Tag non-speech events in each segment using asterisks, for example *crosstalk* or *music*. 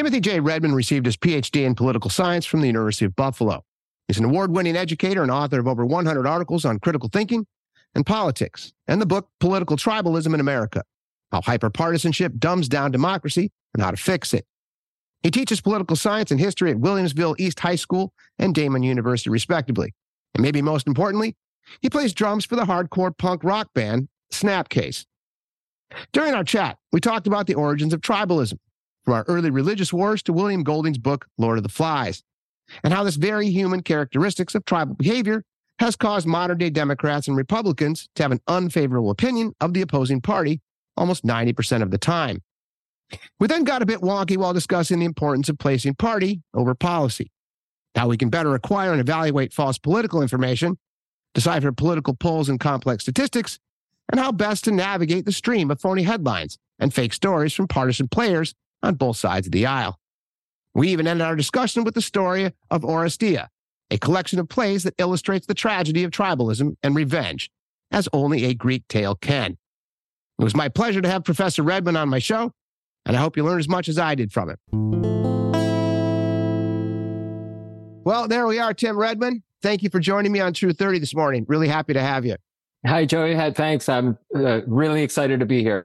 Timothy J. Redmond received his PhD in political science from the University of Buffalo. He's an award winning educator and author of over 100 articles on critical thinking and politics, and the book Political Tribalism in America How Hyperpartisanship Dumbs Down Democracy and How to Fix It. He teaches political science and history at Williamsville East High School and Daemen University, respectively. And maybe most importantly, he plays drums for the hardcore punk rock band Snapcase. During our chat, we talked about the origins of tribalism, from our early religious wars to William Golding's book, Lord of the Flies, and how this very human characteristics of tribal behavior has caused modern day Democrats and Republicans to have an unfavorable opinion of the opposing party almost 90% of the time. We then got a bit wonky while discussing the importance of placing party over policy, how we can better acquire and evaluate false political information, decipher political polls and complex statistics, and how best to navigate the stream of phony headlines and fake stories from partisan players on both sides of the aisle. We even ended our discussion with the story of Oresteia, a collection of plays that illustrates the tragedy of tribalism and revenge, as only a Greek tale can. It was my pleasure to have Professor Redmond on my show, and I hope you learned as much as I did from it. Well, there we are, Tim Redmond. Thank you for joining me on True 30 this morning. Really happy to have you. Hi, Joey. Thanks. I'm uh, really excited to be here.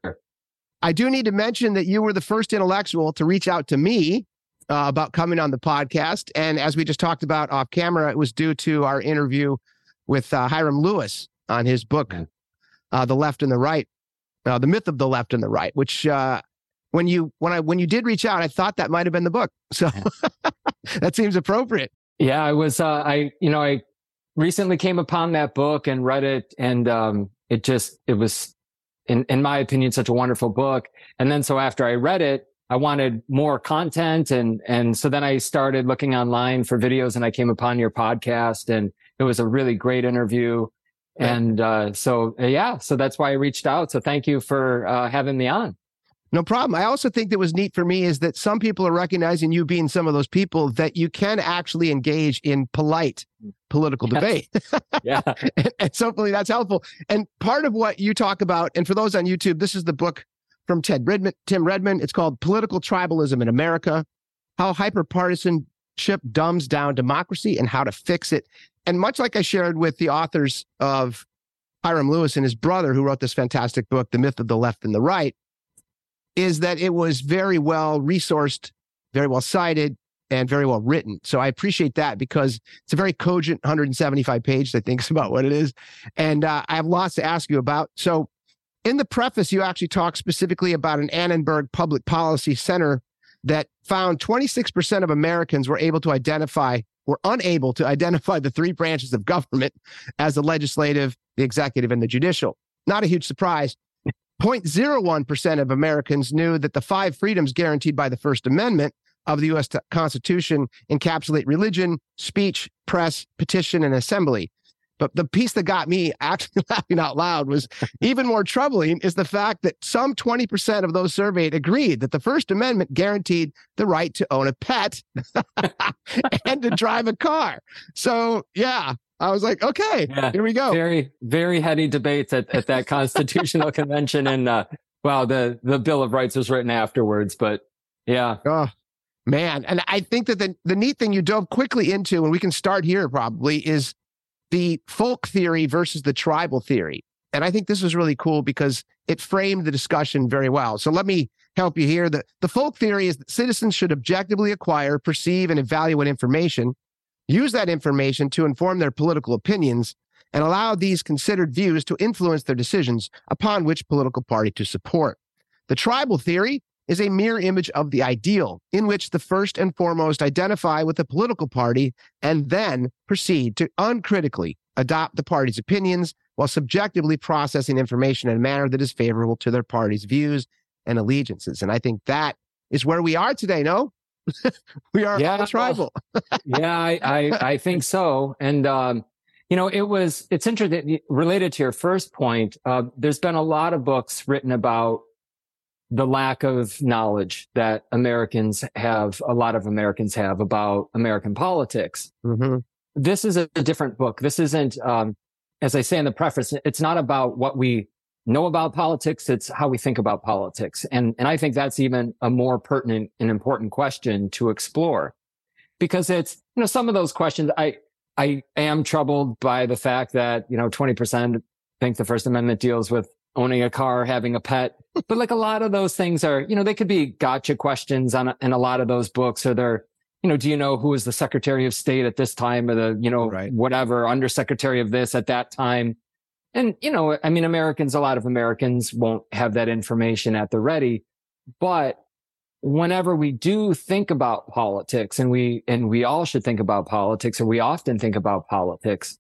I do need to mention that you were the first intellectual to reach out to me uh, about coming on the podcast. And as we just talked about off camera, it was due to our interview with uh, Hyrum Lewis on his book, uh, The Left and the Right, uh, The Myth of the Left and the Right, which uh, when you when I when you did reach out, I thought that might have been the book. *laughs* So *laughs* that seems appropriate. Yeah, I was uh, I you know I recently came upon that book and read it, and um, it just it was in in my opinion such a wonderful book. And then so after I read it, I wanted more content and and so then I started looking online for videos and I came upon your podcast and it was a really great interview. And uh, so yeah, so that's why I reached out. So thank you for uh, having me on. No problem. I also think that was neat for me is that some people are recognizing you being some of those people that you can actually engage in polite political yes. debate. *laughs* yeah. and, and so hopefully that's helpful. And part of what you talk about, and for those on YouTube, this is the book from Ted Redmond, Tim Redmond. It's called Political Tribalism in America How Hyperpartisanship Dumbs Down Democracy and How to Fix It. And much like I shared with the authors of Hyrum Lewis and his brother, who wrote this fantastic book, The Myth of the Left and the Right, is that it was very well resourced, very well cited, and very well written. So I appreciate that because it's a very cogent 175 pages, that thinks *laughs* about what it is. And uh, I have lots to ask you about. So in the preface, you actually talk specifically about an Annenberg Public Policy Center that found 26% of Americans were able to identify, were unable to *laughs* identify the three branches of government as the legislative, the executive, and the judicial. Not a huge surprise. 0.01% of Americans knew that the five freedoms guaranteed by the First Amendment of the U.S. Constitution encapsulate religion, speech, press, petition, and assembly. But the piece that got me *laughs* actually laughing out loud was even more troubling is the fact that some 20% of those surveyed agreed that the First Amendment guaranteed the right to own a pet *laughs* and to drive a car. So, yeah, I was like, okay, yeah, here we go. Very, very heady debates at, at that constitutional *laughs* convention. And, uh, wow, the, the Bill of Rights was written afterwards, but yeah. Oh, man. And I think that the, the neat thing you dove quickly into, and we can start here probably, is the folk theory versus the tribal theory. And I think this was really cool because it framed the discussion very well. So let me help you here. The, the folk theory is that citizens should objectively acquire, perceive, and evaluate information, use that information to inform their political opinions, and allow these considered views to influence their decisions upon which political party to support. The tribal theory is a mirror image of the ideal, in which the first and foremost identify with the political party and then proceed to uncritically adopt the party's opinions while subjectively processing information in a manner that is favorable to their party's views and allegiances. And I think that is where we are today, no? *laughs* we are yeah, tribal. *laughs* yeah, I, I, I, think so. And, um, you know, it was, it's interesting related to your first point. Uh, there's been a lot of books written about the lack of knowledge that Americans have, a lot of Americans have about American politics. Mm-hmm. This is a, a, different book. This isn't, um, as I say in the preface, it's not about what we know about politics. It's how we think about politics. And, and I think that's even a more pertinent and important question to explore because it's, you know, some of those questions I, I am troubled by the fact that, you know, 20% think the First Amendment deals with owning a car, having a pet. But like a lot of those things are, you know, they could be gotcha questions on in a lot of those books or they're, you know, do you know who was the Secretary of State at this time or the, you know, right. whatever, undersecretary of this at that time? And, you know, I mean, Americans, a lot of Americans won't have that information at the ready, but whenever we do think about politics and we, and we all should think about politics or we often think about politics,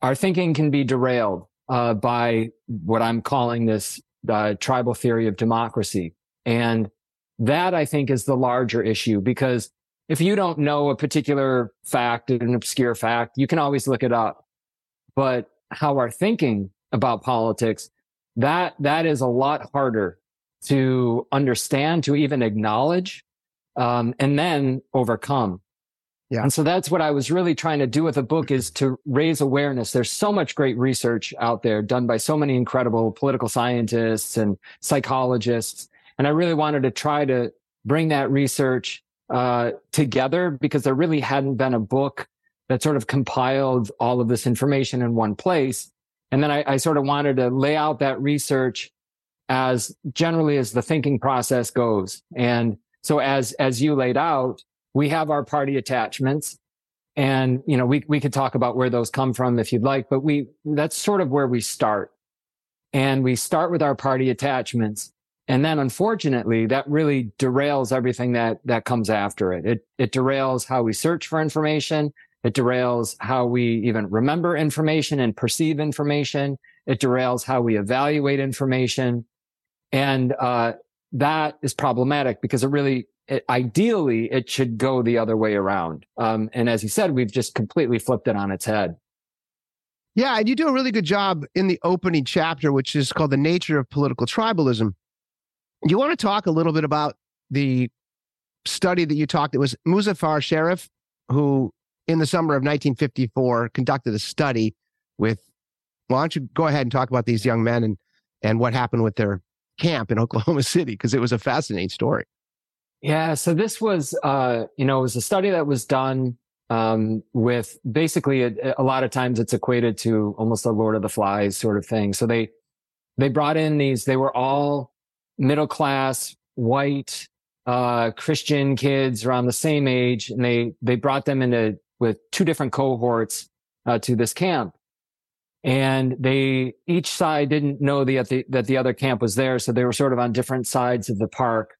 our thinking can be derailed uh, by what I'm calling this uh, tribal theory of democracy. And that I think is the larger issue because if you don't know a particular fact, an obscure fact, you can always look it up. But how our thinking about politics, that, that is a lot harder to understand, to even acknowledge, um, and then overcome. Yeah. And so that's what I was really trying to do with the book is to raise awareness. There's so much great research out there done by so many incredible political scientists and psychologists. And I really wanted to try to bring that research uh, together because there really hadn't been a book that sort of compiled all of this information in one place. And then I, I sort of wanted to lay out that research as generally as the thinking process goes. And so as, as you laid out, we have our party attachments. And you know we we could talk about where those come from if you'd like but we that's sort of where we start. And we start with our party attachments. And then unfortunately that really derails everything that that comes after it. It it derails how we search for information it derails how we even remember information and perceive information it derails how we evaluate information and uh, that is problematic because it really it, ideally it should go the other way around. Um, and as you said, we've just completely flipped it on its head. Yeah, and you do a really good job in the opening chapter, which is called The Nature of Political Tribalism. You want to talk a little bit about the study that you talked, it was Muzaffar Sherif, who in the summer of 1954 conducted a study with, well, why don't you go ahead and talk about these young men and, and what happened with their camp in *laughs* Oklahoma City, because it was a fascinating story. Yeah. So this was, uh, you know, it was a study that was done um, with basically a, a, lot of times it's equated to almost a Lord of the Flies sort of thing. So they they brought in these. They were all middle class, white, uh, Christian kids around the same age, and they they brought them into with two different cohorts uh, to this camp. And they each side didn't know the, that the other camp was there, so they were sort of on different sides of the park.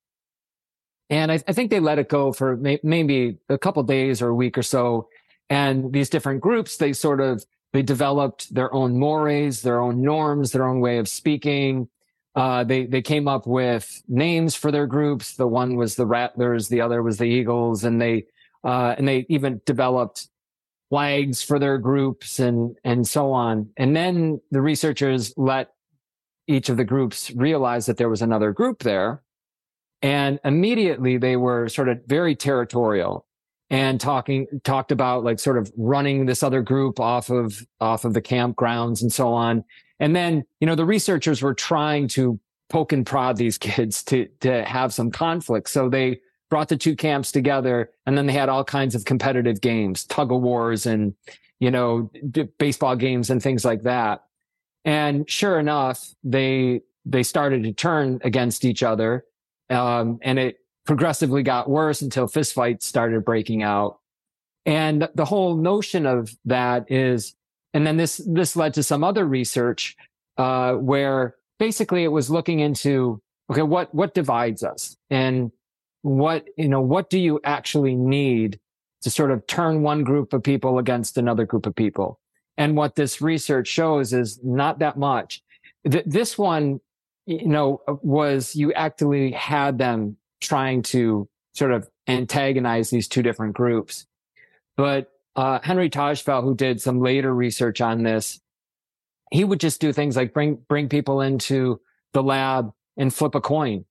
And I, I think they let it go for may, maybe a couple days or a week or so. And these different groups, they sort of, they developed their own mores, their own norms, their own way of speaking. Uh, they, they came up with names for their groups. The one was the Rattlers, the other was the Eagles, and they, uh, and they even developed flags for their groups and, and so on. And then the researchers let each of the groups realize that there was another group there and immediately they were sort of very territorial and talking, talked about like sort of running this other group off of, off of the campgrounds and so on. And then, you know, the researchers were trying to poke and prod these *laughs* kids to, to have some conflict. So they brought the two camps together and then they had all kinds of competitive games, tug of wars and, you know, d- baseball games and things like that. And sure enough, they, they started to turn against each other um, and it progressively got worse until fistfights started breaking out. And the whole notion of that is, and then this, this led to some other research, uh, where basically it was looking into, okay, what, what divides us and what, you know, what do you actually need to sort of turn one group of people against another group of people? And what this research shows is not that much. Th- this one you know, was you actually had them trying to sort of antagonize these two different groups. But uh, Henry Tajfel, who did some later research on this, he would just do things like bring bring people into the lab and flip a coin,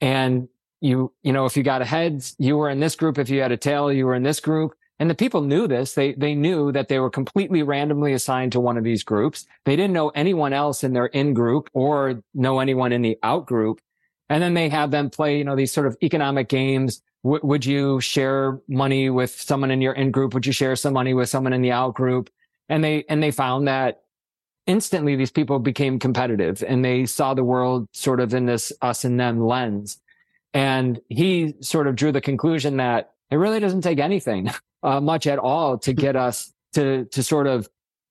and you you know if you got a head, you were in this group. If you had a tail, you were in this group. and the people knew this. They, they knew that they were completely randomly assigned to one of these groups. They didn't know anyone else in their in group or know anyone in the out group. And then they have them play, you know, these sort of economic games. W- would you share money with someone in your in group? Would you share some money with someone in the out group? And they, and they found that instantly these people became competitive and they saw the world sort of in this us and them lens. And he sort of drew the conclusion that it really doesn't take anything *laughs* uh, much at all to get us to to sort of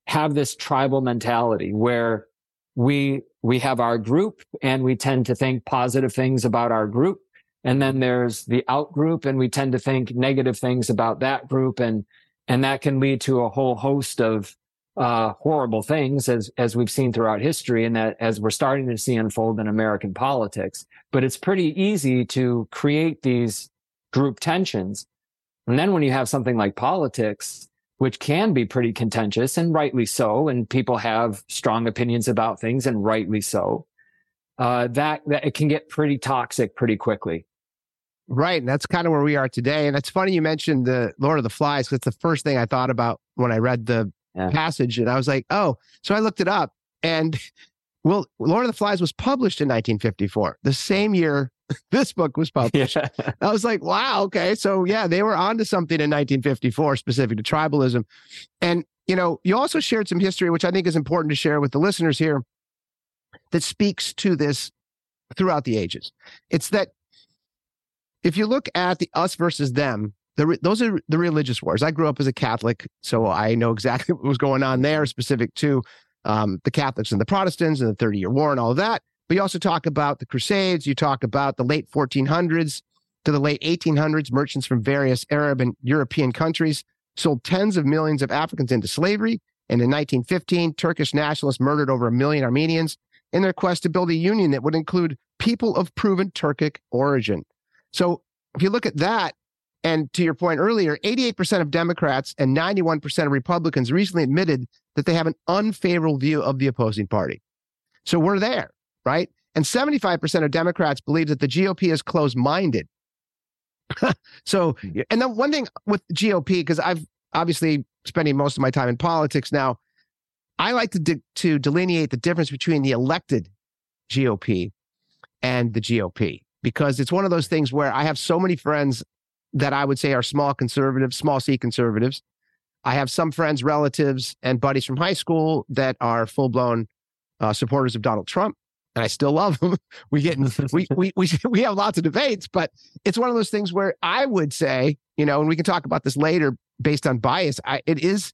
have this tribal mentality where we we have our group and we tend to think positive things about our group. And then there's the out group and we tend to think negative things about that group. And and that can lead to a whole host of uh, horrible things as as we've seen throughout history and that as we're starting to see unfold in American politics but it's pretty easy to create these group tensions and then when you have something like politics, which can be pretty contentious and rightly so, and people have strong opinions about things and rightly so, uh, that, that it can get pretty toxic pretty quickly. Right. And that's kind of where we are today. And it's funny you mentioned the Lord of the Flies because it's the first thing I thought about when I read the yeah. passage. And I was like, oh, so I looked it up. And well, Lord of the Flies was published in 1954, the same year *laughs* this book was *laughs* published. Yeah. I was like, wow, okay. So yeah, they were onto something in 1954 specific to tribalism. And, you know, you also shared some history, which I think is important to share with the listeners here that speaks to this throughout the ages. It's that if you look at the us versus them, the, those are the religious wars. I grew up as a Catholic, so I know exactly *laughs* what was going on there, specific to um, the Catholics and the Protestants and the Thirty Year War and all of that. But you also talk about the Crusades. You talk about the late 1400s to the late 1800s. Merchants from various Arab and European countries sold tens of millions of Africans into slavery. And in 1915, Turkish nationalists murdered over a million Armenians in their quest to build a union that would include people of proven Turkic origin. So if you look at that, and to your point earlier, 88% of Democrats and 91% of Republicans recently admitted that they have an unfavorable view of the opposing party. So we're there right? And 75% of Democrats believe that the GOP is closed minded. *laughs* so, hmm. and then one thing with GOP, because I've obviously spending most of my time in politics now, I like to, de- to delineate the difference between the elected GOP and the GOP because it's one of those things where I have so many friends that I would say are small conservatives, small c conservatives. I have some friends, relatives, and buddies from high school that are full blown uh, supporters of Donald Trump and I still love *laughs* them. We get *laughs* we we we *laughs* we have lots of debates, but it's one of those things where I would say, you know, and we can talk about this later based on bias. I, it is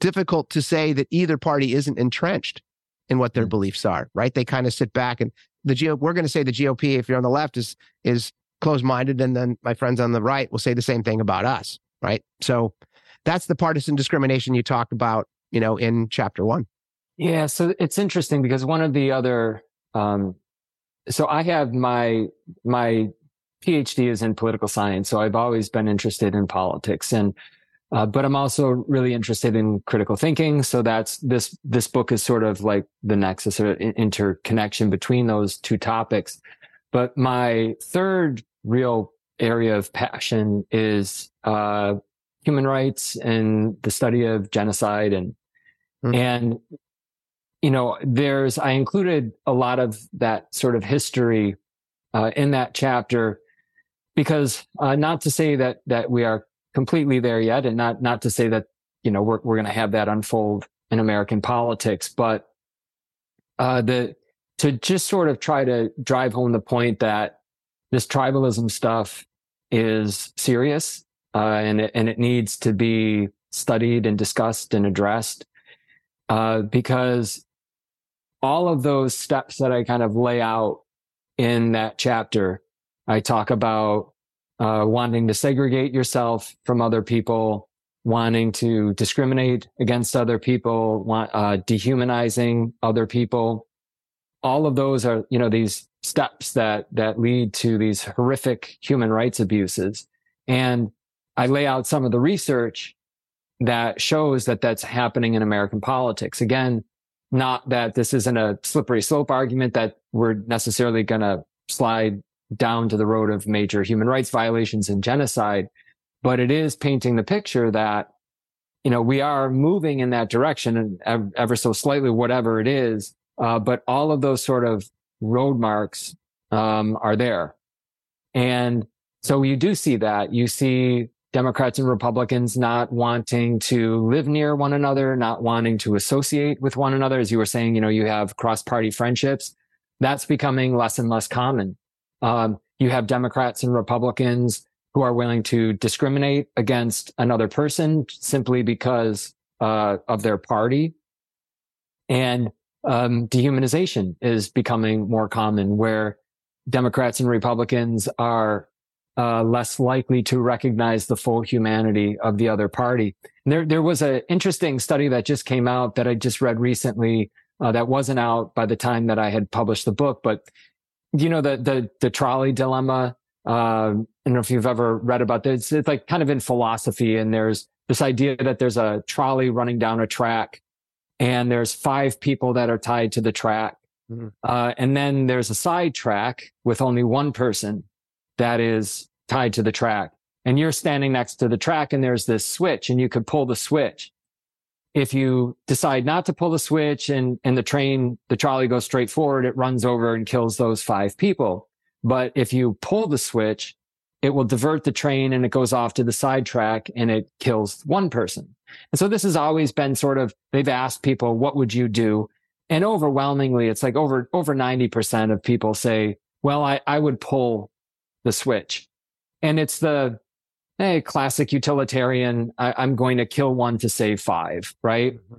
difficult to say that either party isn't entrenched in what their mm-hmm. beliefs are. Right? They kind of sit back and the GOP. We're going to say the GOP, if you're on the left, is is closed minded, and then my friends on the right will say the same thing about us. Right? So that's the partisan discrimination you talked about, you know, in chapter one. Yeah, so it's interesting because one of the other um, so I have my my PhD is in political science, so I've always been interested in politics, and uh, but I'm also really interested in critical thinking. So that's this this book is sort of like the nexus or interconnection between those two topics. But my third real area of passion is uh, human rights and the study of genocide and mm-hmm. and you know, there's, I included a lot of that sort of history uh, in that chapter because uh, not to say that, that we are completely there yet and not, not to say that, you know, we're, we're going to have that unfold in American politics, but uh, the, to just sort of try to drive home the point that this tribalism stuff is serious uh, and it, and it needs to be studied and discussed and addressed uh, because all of those steps that I kind of lay out in that chapter, I talk about uh, wanting to segregate yourself from other people, wanting to discriminate against other people, want, uh, dehumanizing other people. All of those are, you know, these steps that that lead to these horrific human rights abuses. And I lay out some of the research that shows that that's happening in American politics. Again, not that this isn't a slippery slope argument that we're necessarily going to slide down to the road of major human rights violations and genocide. but it is painting the picture that, you know, we are moving in that direction and ever so slightly, whatever it is. Uh, but all of those sort of road marks um, are there. And so you do see that. You see Democrats and Republicans not wanting to live near one another, not wanting to associate with one another. As you were saying, you know, you have cross party friendships. That's becoming less and less common. Um, you have Democrats and Republicans who are willing to discriminate against another person simply because uh, of their party. And um, dehumanization is becoming more common where Democrats and Republicans are uh, less likely to recognize the full humanity of the other party. And there, there was an interesting study that just came out that I just read recently uh, that wasn't out by the time that I had published the book, but you know the the the trolley dilemma. Uh, I don't know if you've ever read about this. It's like kind of in philosophy, and there's this idea that there's a trolley running down a track, and there's five people that are tied to the track, mm-hmm. uh, and then there's a side track with only one person that is tied to the track and you're standing next to the track and there's this switch and you could pull the switch. If you decide not to pull the switch and, and the train, the trolley goes straight forward, it runs over and kills those five people. But if you pull the switch, it will divert the train and it goes off to the side track and it kills one person. And so this has always been sort of, they've asked people, what would you do? And overwhelmingly, it's like over, over 90% of people say, well, I, I would pull the switch. And it's the hey, classic utilitarian, I, am going to kill one to save five, right? Mm-hmm.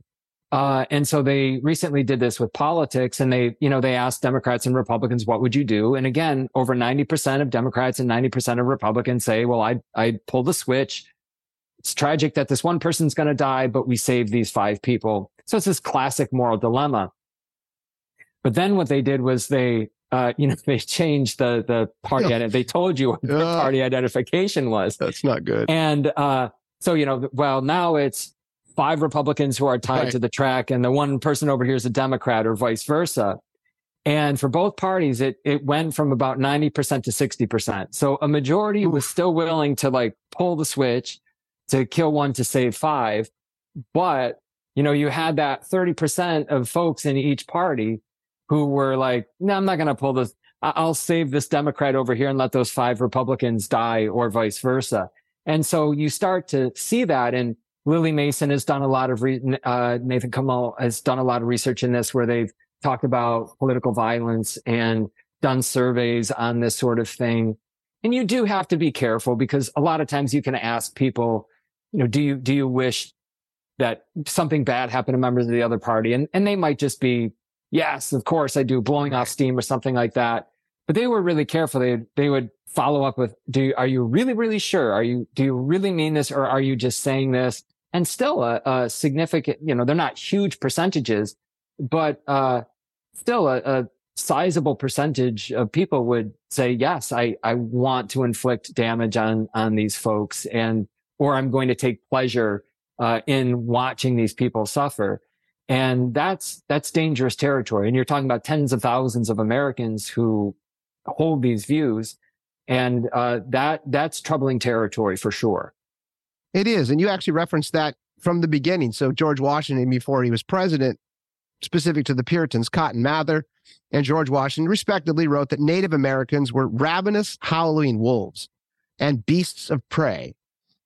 Uh, and so they recently did this with politics and they, you know, they asked Democrats and Republicans, what would you do? And again, over 90% of Democrats and 90% of Republicans say, well, I'd, I'd pull the switch. It's tragic that this one person's going to die, but we save these five people. So it's this classic moral dilemma. But then what they did was they uh, you *laughs* know, they changed the the party. Yeah. They told you what the party identification was. That's not good. And uh, so you know, well, now it's five Republicans who are tied right. to the track, and the one person over here is a Democrat, or vice versa. And for both parties, it it went from about ninety percent to sixty percent. So a majority Oof. was still willing to like pull the switch to kill one to save five, but you know, you had that thirty percent of folks in each party who were like, no, I'm not going to pull this. I'll save this Democrat over here and let those five Republicans die or vice versa. And so you start to see that. And Lily Mason has done a lot of, re- uh, Nathan Kalmoe has done a lot of research in this where they've talked about political violence and done surveys on this sort of thing. And you do have to be careful because a lot of times you can ask people, you know, do you, do you wish that something bad happened to members of the other party? And, and they might just be yes, of course I do blowing off steam or something like that. But they were really careful. They, they would follow up with, do you, are you really, really sure? Are you, do you really mean this or are you just saying this? And still a, a significant, you know, they're not huge percentages, but, uh, still a, a sizable percentage of people would say, yes, I, I want to inflict damage on, on these folks and, or I'm going to take pleasure, uh, in watching these people suffer. And that's, that's dangerous territory. And you're talking about tens of thousands of Americans who hold these views. And uh, that, that's troubling territory for sure. It is. And you actually referenced that from the beginning. So George Washington, before he was president, specific to the Puritans, Cotton Mather and George Washington, respectively, wrote that Native Americans were ravenous, howling wolves and beasts of prey.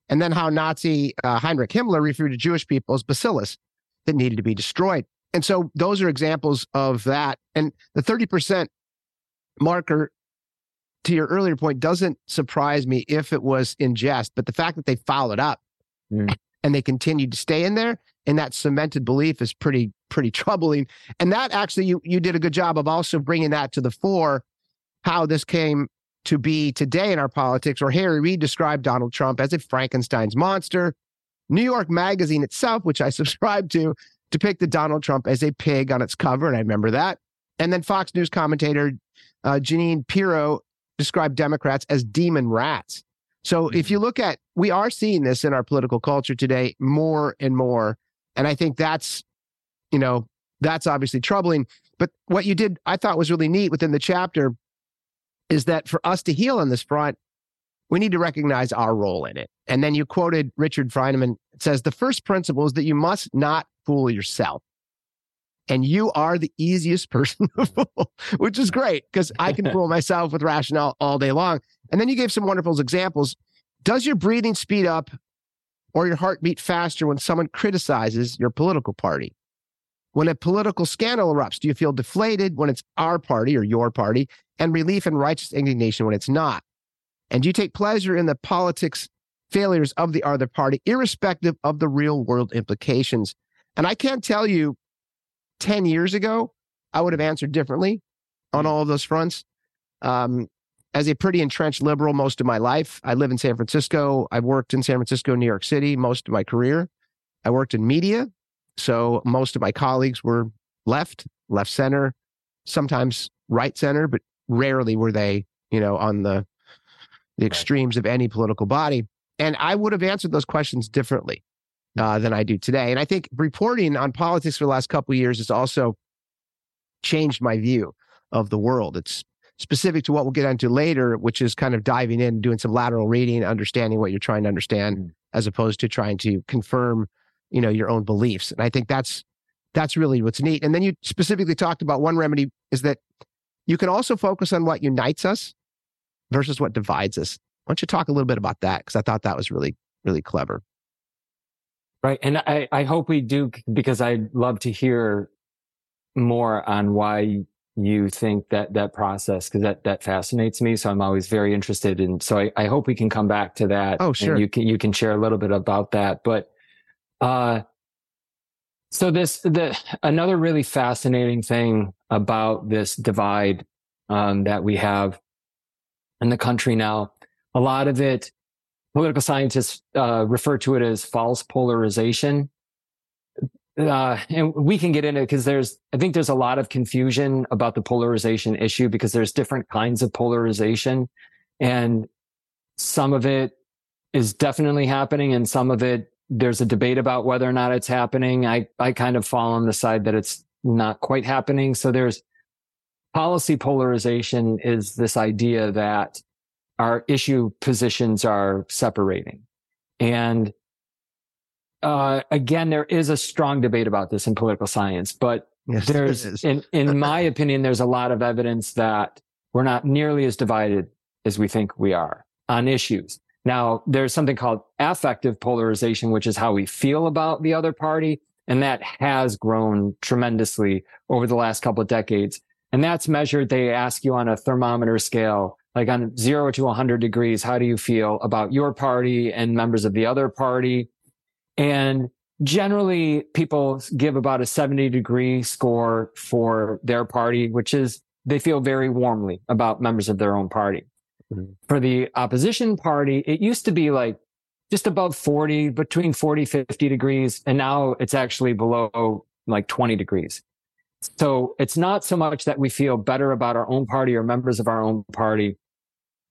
And then how Nazi uh, Heinrich Himmler referred to Jewish people as bacillus, that needed to be destroyed. And so those are examples of that. And the 30% marker, to your earlier point, doesn't surprise me if it was in jest, but the fact that they followed up mm. and they continued to stay in there and that cemented belief is pretty, pretty *laughs* troubling. And that actually, you, you did a good job of also bringing that to the fore, how this came to be today in our politics, or Harry Reid described Donald Trump as a Frankenstein's monster, New York Magazine itself, which I *laughs* subscribe to, depicted Donald Trump as a pig on its cover, and I remember that. And then Fox News commentator uh, Jeanine Pirro described Democrats as demon rats. So if you mm-hmm. look at, we are seeing this in our political culture today more and more. And I think that's, you know, that's obviously troubling. But what you did, I thought was really neat within the chapter is that for us to heal on this front, we need to recognize our role in it. And then you quoted Richard Feynman says the first principle is that you must not fool yourself. And you are the easiest *laughs* person to fool, which is great because I can *laughs* fool myself with rationale all day long. And then you gave some wonderful examples. Does your breathing speed up or your heart beat faster when someone criticizes your political party? When a political scandal erupts, do you feel deflated when it's our party or your party and relief and righteous indignation when it's not? And do you take pleasure in the politics failures of the other party, irrespective of the real world implications? And I can't tell you 10 years ago, I would have answered differently on all of those fronts. Um, as a pretty entrenched liberal most of my life, I live in San Francisco. I've worked in San Francisco, New York City most of my career. I worked in media. So most of my colleagues were left, left center, sometimes right center, but rarely were they, you know, on the the extremes of any political body. And I would have answered those questions differently uh, than I do today. And I think reporting on politics for the last couple of years has also changed my view of the world. It's specific to what we'll get into later, which is kind of diving in, doing some lateral reading, understanding what you're trying to understand, mm. as opposed to trying to confirm, you know, your own beliefs. And I think that's that's really what's neat. And then you specifically talked about one remedy is that you can also focus on what unites us versus what divides us. Why don't you talk a little bit about that? Because I thought that was really, really clever. Right. And I, I hope we do because I'd love to hear more on why you think that that process because that that fascinates me so i'm always very interested in so I, I hope we can come back to that oh sure you can you can share a little bit about that but uh so this the another really fascinating thing about this divide um, that we have in the country now a lot of it political scientists uh, refer to it as false polarization uh, and we can get into it because there's, I think there's a lot of confusion about the polarization issue because there's different kinds of polarization and some of it is definitely happening and some of it, there's a debate about whether or not it's happening. I, I kind of fall on the side that it's not quite happening. So there's policy polarization is this idea that our issue positions are separating and uh, again, there is a strong debate about this in political science, but yes, there's, in, in *laughs* my opinion, there's a lot of evidence that we're not nearly as divided as we think we are on issues. Now, there's something called affective polarization, which is how we feel about the other party. And that has grown tremendously over the last couple of decades. And that's measured. They ask you on a thermometer scale, like on zero to 100 degrees, how do you feel about your party and members of the other party? And generally people give about a 70 degree score for their party, which is they feel very warmly about members of their own party. Mm-hmm. For the opposition party, it used to be like just above 40, between 40, 50 degrees. And now it's actually below like 20 degrees. So it's not so much that we feel better about our own party or members of our own party.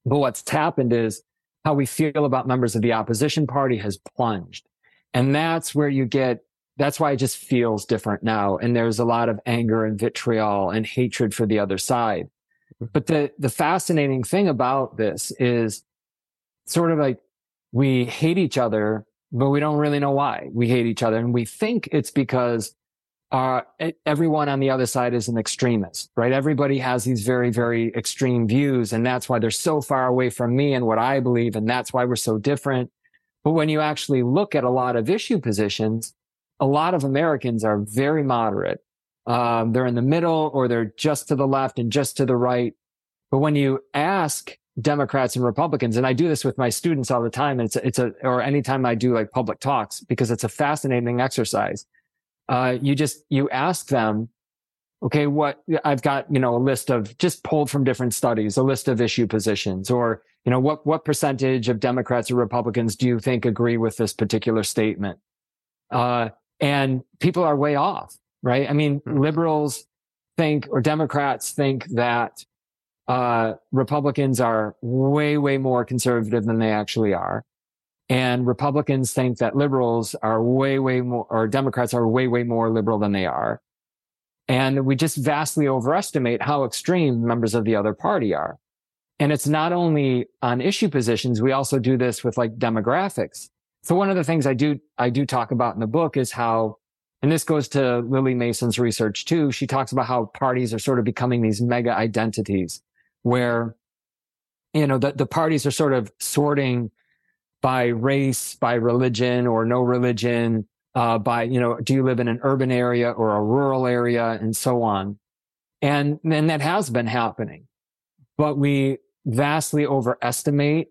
But what's happened is how we feel about members of the opposition party has plunged. And that's where you get, that's why it just feels different now. And there's a lot of anger and vitriol and hatred for the other side. Mm-hmm. But the, the fascinating thing about this is sort of like we hate each other, but we don't really know why we hate each other. And we think it's because uh, everyone on the other side is an extremist, right? Everybody has these very, very extreme views. And that's why they're so far away from me and what I believe. And that's why we're so different. But when you actually look at a lot of issue positions, a lot of Americans are very moderate. Um, they're in the middle or they're just to the left and just to the right. But when you ask Democrats and Republicans, and I do this with my students all the time, and it's a, it's a or anytime I do like public talks because it's a fascinating exercise. Uh, you just you ask them, okay, what I've got, you know, a list of just pulled from different studies, a list of issue positions, or you know, what, what percentage of Democrats or Republicans do you think agree with this particular statement? Uh, and people are way off, right? I mean, mm-hmm. liberals think or Democrats think that, uh, Republicans are way, way more conservative than they actually are. And Republicans think that liberals are way, way more, or Democrats are way, way more liberal than they are. And we just vastly overestimate how extreme members of the other party are. And it's not only on issue positions. We also do this with like demographics. So one of the things I do, I do talk about in the book is how, and this goes to Lily Mason's research too. She talks about how parties are sort of becoming these mega identities where, you know, the, the parties are sort of sorting by race, by religion or no religion, uh, by, you know, do you live in an urban area or a rural area and so on. And, and that has been happening, but we vastly overestimate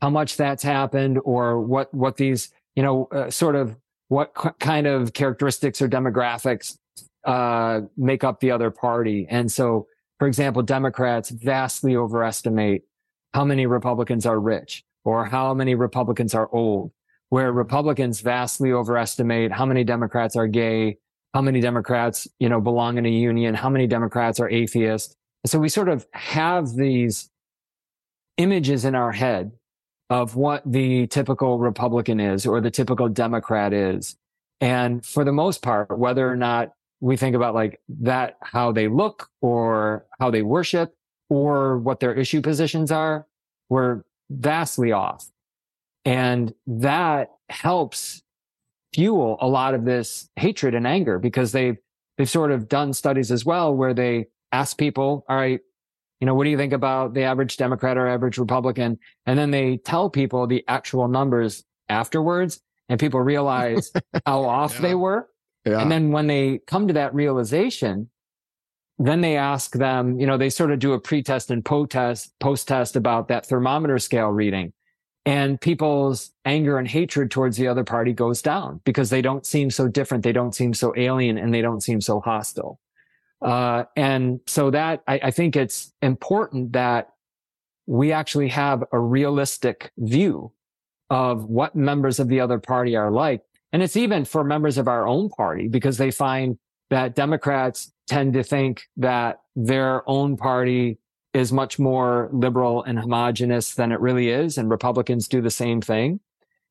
how much that's happened or what, what these, you know, uh, sort of what kind of characteristics or demographics, uh, make up the other party. And so, for example, Democrats vastly overestimate how many Republicans are rich or how many Republicans are old, where Republicans vastly overestimate how many Democrats are gay, how many Democrats, you know, belong in a union, how many Democrats are atheist. So we sort of have these images in our head of what the typical Republican is or the typical Democrat is. And for the most part, whether or not we think about like that, how they look or how they worship or what their issue positions are, we're vastly off. And that helps fuel a lot of this hatred and anger because they've, they've sort of done studies as well where they ask people, all right, you know, what do you think about the average Democrat or average Republican? And then they tell people the actual numbers afterwards and people realize *laughs* how off yeah. they were. Yeah. And then when they come to that realization, then they ask them, you know, they sort of do a pre-test and post-test, post-test about that thermometer scale reading. And people's anger and hatred towards the other party goes down because they don't seem so different. They don't seem so alien and they don't seem so hostile. Uh, and so that I, I think it's important that we actually have a realistic view of what members of the other party are like. And it's even for members of our own party because they find that Democrats tend to think that their own party is much more liberal and homogenous than it really is. And Republicans do the same thing.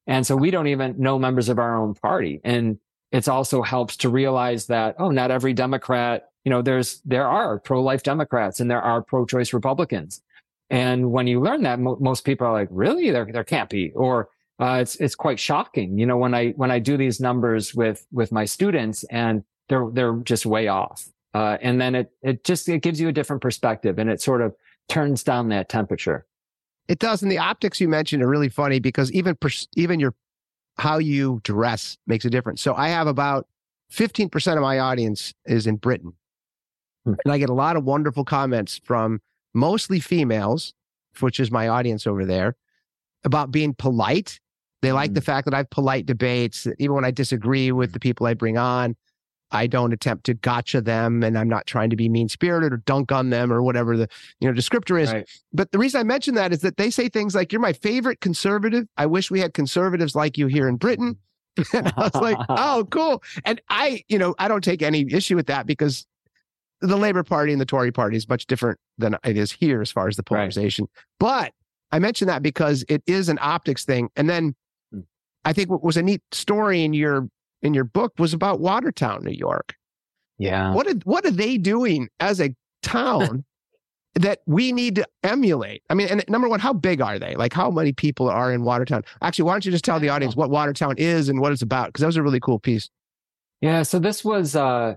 And so we don't even know members of our own party. And it also helps to realize that, oh, not every Democrat, you know, there's, there are pro-life Democrats and there are pro-choice Republicans. And when you learn that, mo- most people are like, really? There, there can't be. Or, uh, it's, it's quite shocking. You know, when I, when I do these numbers with, with my students and they're they're just way off. Uh, and then it it just it gives you a different perspective, and it sort of turns down that temperature. It does, and the optics you mentioned are really funny because even even your how you dress makes a difference. So I have about fifteen percent of my audience is in Britain, hmm. and I get a lot of wonderful comments from mostly females, which is my audience over there, about being polite. They like mm. the fact that I have polite debates, even when I disagree with the people I bring on. I don't attempt to gotcha them and I'm not trying to be mean spirited or dunk on them or whatever the you know descriptor is. Right. But the reason I mention that is that they say things like, You're my favorite conservative. I wish we had conservatives like you here in Britain. *laughs* and I was like, *laughs* oh, cool. And I, you know, I don't take any issue with that because the Labor Party and the Tory Party is much different than it is here as far as the polarization. Right. But I mention that because it is an optics thing. And then hmm. I think what was a neat story in your in your book was about Watertown, New York. Yeah. What did what are they doing as a town *laughs* that we need to emulate? I mean, and number one, how big are they? Like how many people are in Watertown? Actually, why don't you just tell the audience what Watertown is and what it's about? Because that was a really cool piece. Yeah. So this was uh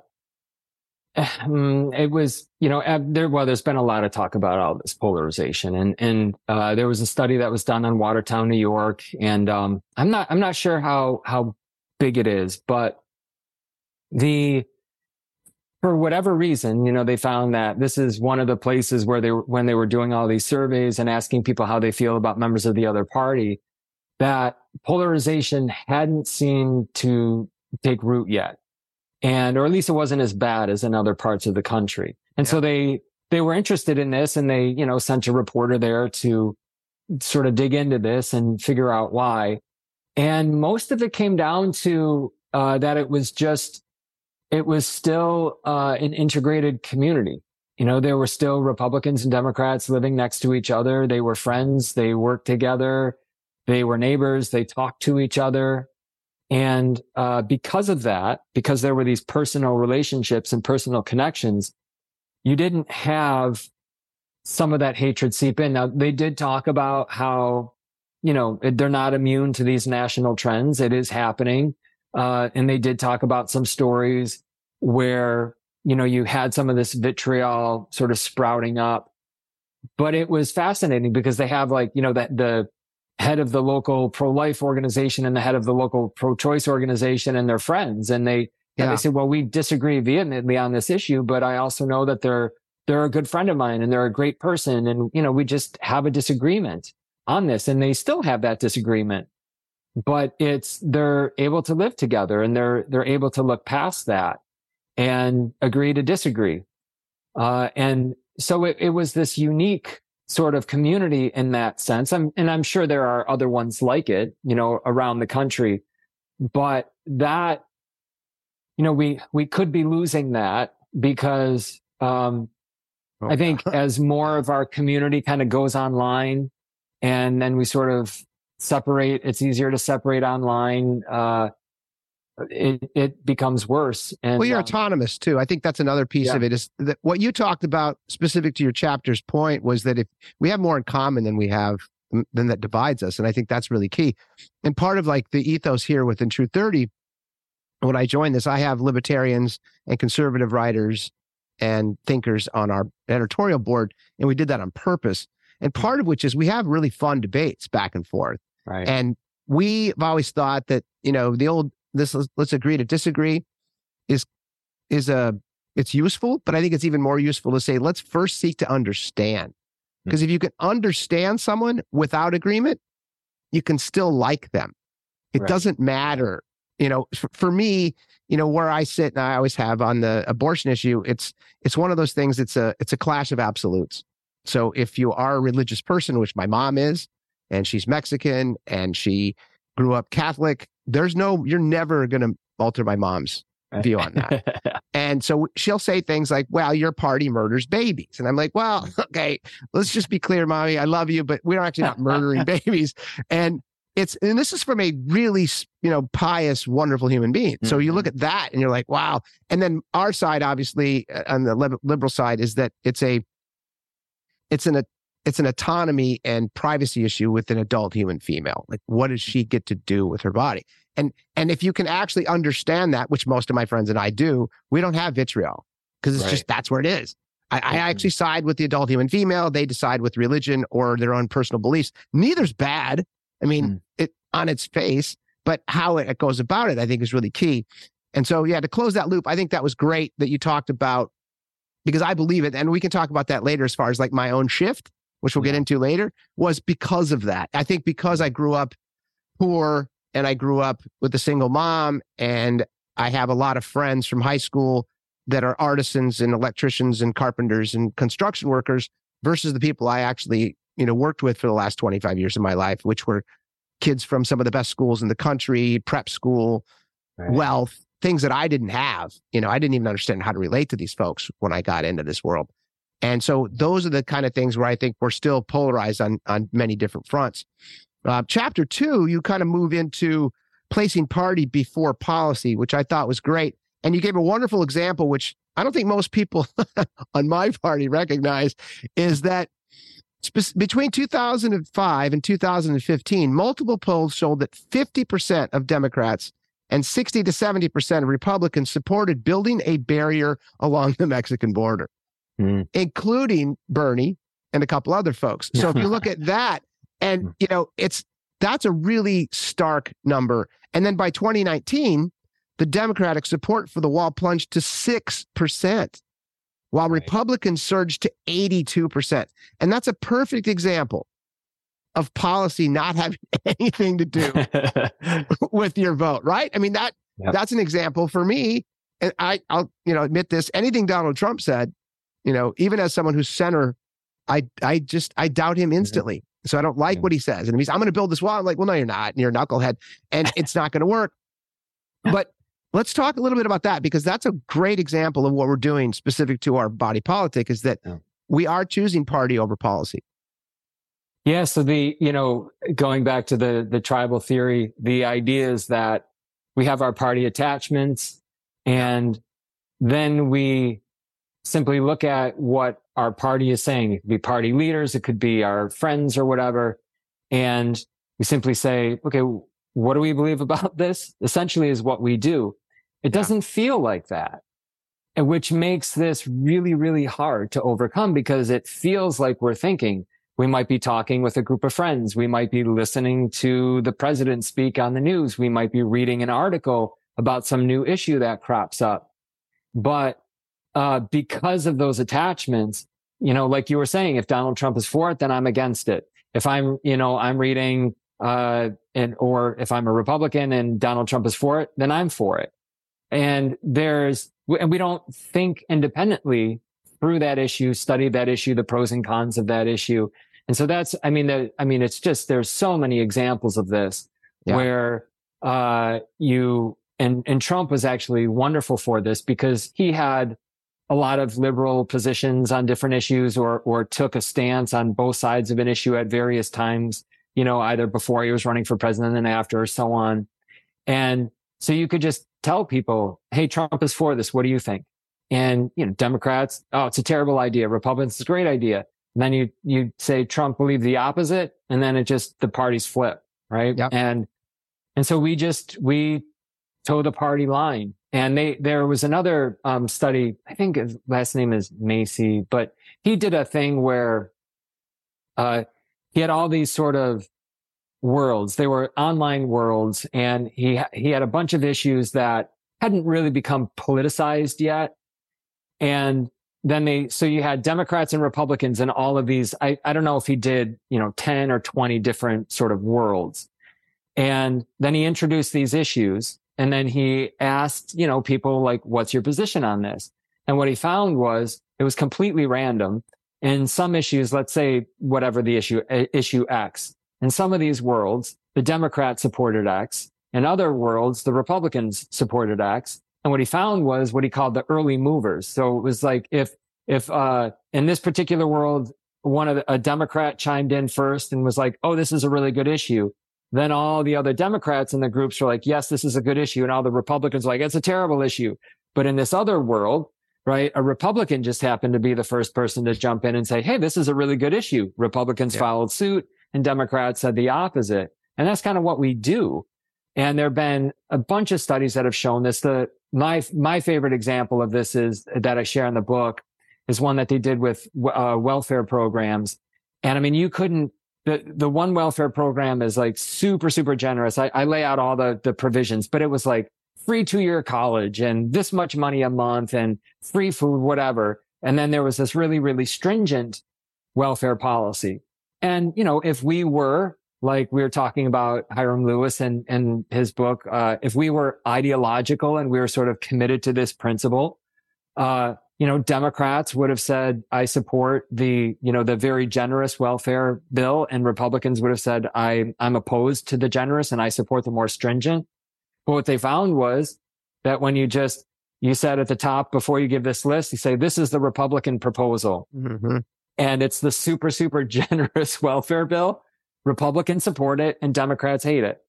*sighs* it was, you know, there. Well, there's been a lot of talk about all this polarization, and and uh, there was a study that was done on Watertown, New York, and um, I'm not, I'm not sure how how big it is, but the for whatever reason, you know, they found that this is one of the places where they when they were doing all these surveys and asking people how they feel about members of the other party, that polarization hadn't seemed to take root yet. And, or at least it wasn't as bad as in other parts of the country. And yeah. so they, they were interested in this and they, you know, sent a reporter there to sort of dig into this and figure out why. And most of it came down to uh, that it was just, it was still uh, an integrated community. You know, there were still Republicans and Democrats living next to each other. They were friends. They worked together. They were neighbors. They talked to each other. And uh, because of that, because there were these personal relationships and personal connections, you didn't have some of that hatred seep in. Now, they did talk about how, you know, they're not immune to these national trends. It is happening. Uh, and they did talk about some stories where, you know, you had some of this vitriol sort of sprouting up. But it was fascinating because they have like, you know, that the head of the local pro-life organization and the head of the local pro-choice organization and their friends. And they, yeah. they said, well, we disagree vehemently on this issue, but I also know that they're they're a good friend of mine and they're a great person. And, you know, we just have a disagreement on this and they still have that disagreement, but it's, they're able to live together and they're, they're able to look past that and agree to disagree. Uh, and so it, it was this unique sort of community in that sense. I'm, and I'm sure there are other ones like it, you know, around the country, but that, you know, we, we could be losing that because, um, Oh. I think *laughs* as more of our community kind of goes online and then we sort of separate, it's easier to separate online. Uh, it, it becomes worse. And well, you're um, autonomous too. I think that's another piece yeah. of it is that what you talked about specific to your chapter's point was that if we have more in common than we have than that divides us. And I think that's really key. And part of like the ethos here within True 30, when I joined this, I have libertarians and conservative writers and thinkers on our editorial board. And we did that on purpose. And part of which is we have really fun debates back and forth. Right. And we've always thought that, you know, the old this let's agree to disagree is is a it's useful, but I think it's even more useful to say let's first seek to understand. Because hmm. if you can understand someone without agreement, you can still like them. It right. doesn't matter. You know, for, for me, you know where I sit and I always have on the abortion issue it's it's one of those things it's a it's a clash of absolutes so if you are a religious person which my mom is and she's Mexican and she grew up Catholic there's no you're never going to alter my mom's view on that. *laughs* And so she'll say things like well your party murders babies. And I'm like well *laughs* okay let's just be clear mommy I love you but we're actually not murdering *laughs* babies. And it's and this is from a really you know pious wonderful human being. So mm-hmm. you look mm-hmm. at that and you're like wow. And then our side obviously uh, on the liberal side is that it's a it's an it's an autonomy and privacy issue with an adult human female like what does she get to do with her body and and if you can actually understand that which most of my friends and i do we don't have vitriol because it's right. just that's where it is I, I, mm-hmm. actually side with the adult human female. They decide with religion or their own personal beliefs. Neither's bad. I mean, mm. it on its face, but how it goes about it, I think, is really key. And so, yeah, to close that loop, I think that was great that you talked about because I believe it. And we can talk about that later as far as like my own shift, which we'll yeah. get into later, was because of that. I think because I grew up poor and I grew up with a single mom and I have a lot of friends from high school that are artisans and electricians and carpenters and construction workers versus the people I actually you know, worked with for the last 25 years of my life, which were kids from some of the best schools in the country, prep school, right. wealth, things that I didn't have. You know, I didn't even understand how to relate to these folks when I got into this world. And so those are the kind of things where I think we're still polarized on on many different fronts. Uh, chapter two, you kind of move into placing party before policy, which I thought was great. And you gave a wonderful example, which I don't think most people *laughs* on my party recognize, is that between 2005 and 2015, multiple polls showed that 50% of Democrats and 60 to 70% of Republicans supported building a barrier along the Mexican border, mm. including Bernie and a couple other folks. So if you look at that, and *laughs* you know, it's that's a really stark number. And then by 2019, the Democratic support for the wall plunged to 6% while. Republicans surged to 82%. And that's a perfect example of policy not having *laughs* anything to do *laughs* with your vote, right? I mean, that yep. that's an example for me. And I, I'll, you know, admit this. Anything Donald Trump said, you know, even as someone who's center, I, I just, I doubt him instantly. Mm-hmm. So I don't like mm-hmm. what he says. And he's, I'm going to build this wall. I'm like, well, no, you're not. And you're a knucklehead, and it's not going to work. *laughs* But Let's talk a little bit about that because that's a great example of what we're doing specific to our body politic is that yeah. we are choosing party over policy. Yeah. So the, you know, going back to the, the tribal theory, the idea is that we have our party attachments and then we simply look at what our party is saying. It could be party leaders, it could be our friends or whatever. And we simply say, okay, what do we believe about *laughs* this? Essentially is what we do. It doesn't feel like that. And which makes this really, really hard to overcome because it feels like we're thinking we might be talking with a group of friends. We might be listening to the president speak on the news. We might be reading an article about some new issue that crops up. But uh, because of those attachments, you know, like you were saying, if Donald Trump is for it, then I'm against it. If I'm, you know, I'm reading, uh, and, or if I'm a Republican and Donald Trump is for it, then I'm for it. And there's, and we don't think independently through that issue, study that issue, the pros and cons of that issue. And so that's, I mean, the, I mean, it's just, there's so many examples of this yeah. where, uh, you, and, and Trump was actually wonderful for this because he had a lot of liberal positions on different issues or, or took a stance on both sides of an issue at various times, you know, either before he was running for president and after or so on. And so you could just tell people, Hey, Trump is for this. What do you think? And, you know, Democrats, oh, it's a terrible idea. Republicans, it's a great idea. And then you, you say Trump believe the opposite. And then it just, the parties flip. Right. Yep. And, and so we just, we toe the party line and they, there was another um, study, I think his last name is Macy, but he did a thing where uh, he had all these sort of worlds. They were online worlds, and he he had a bunch of issues that hadn't really become politicized yet. And then they, so you had Democrats and Republicans in all of these. I, I don't know if he did, you know, 10 or 20 different sort of worlds. And then he introduced these issues and then he asked, you know, people like, what's your position on this? And what he found was it was completely random. In some issues, let's say whatever the issue, issue X, in some of these worlds, the Democrats supported X. In other worlds, the Republicans supported X. And what he found was what he called the early movers. So it was like if, if, uh, in this particular world, one of the, a Democrat chimed in first and was like, Oh, this is a really good issue. Then all the other Democrats in the groups were like, yes, this is a good issue. And all the Republicans were like, it's a terrible issue. But in this other world, right, a Republican just happened to be the first person to jump in and say, Hey, this is a really good issue. Republicans yeah. followed suit and Democrats said the opposite. And that's kind of what we do. And there have been a bunch of studies that have shown this. The, my, my favorite example of this is that I share in the book is one that they did with uh, welfare programs. And I mean, you couldn't the the one welfare program is like super super generous. I, I lay out all the the provisions, but it was like free two year college and this much money a month and free food, whatever. And then there was this really really stringent welfare policy. And you know, if we were like we were talking about Hyrum Lewis and and his book, uh, if we were ideological and we were sort of committed to this principle, uh, you know, Democrats would have said, I support the, you know, the very generous welfare bill and Republicans would have said, I, I'm opposed to the generous and I support the more stringent. But what they found was that when you just, you said at the top before you give this list, you say, this is the Republican proposal. Mm-hmm. And it's the super, super *laughs* generous welfare bill. Republicans support it and Democrats hate it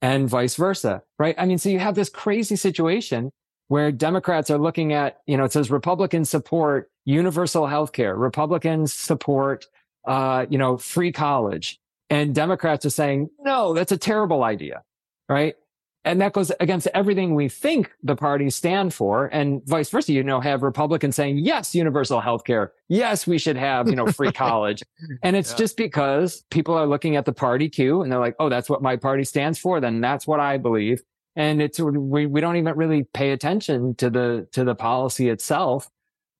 and vice versa. Right. I mean, so you have this crazy situation where Democrats are looking at, you know, it says Republicans support universal health care. Republicans support, uh, you know, free college. And Democrats are saying, no, that's a terrible idea. Right. And that goes against everything we think the parties stand for and vice versa. You know, have Republicans saying, yes, universal health care. Yes, we should have, you know, free *laughs* college. and it's yeah. just because people are looking at the party cue and they're like, oh, that's what my party stands for. Then that's what I believe and it's we, we don't even really pay attention to the to the policy itself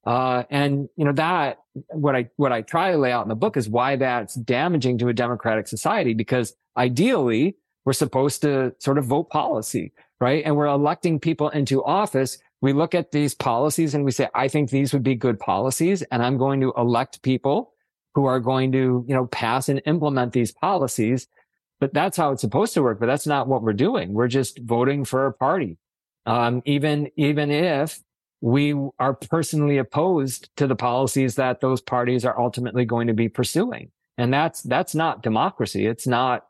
uh, and you know that what i what i try to lay out in the book is why that's damaging to a democratic society because ideally we're supposed to sort of vote policy right and we're electing people into office we look at these policies and we say i think these would be good policies and i'm going to elect people who are going to you know pass and implement these policies but that's how it's supposed to work. But that's not what we're doing. We're just voting for a party. Um, even, even if we are personally opposed to the policies that those parties are ultimately going to be pursuing. And that's, that's not democracy. It's not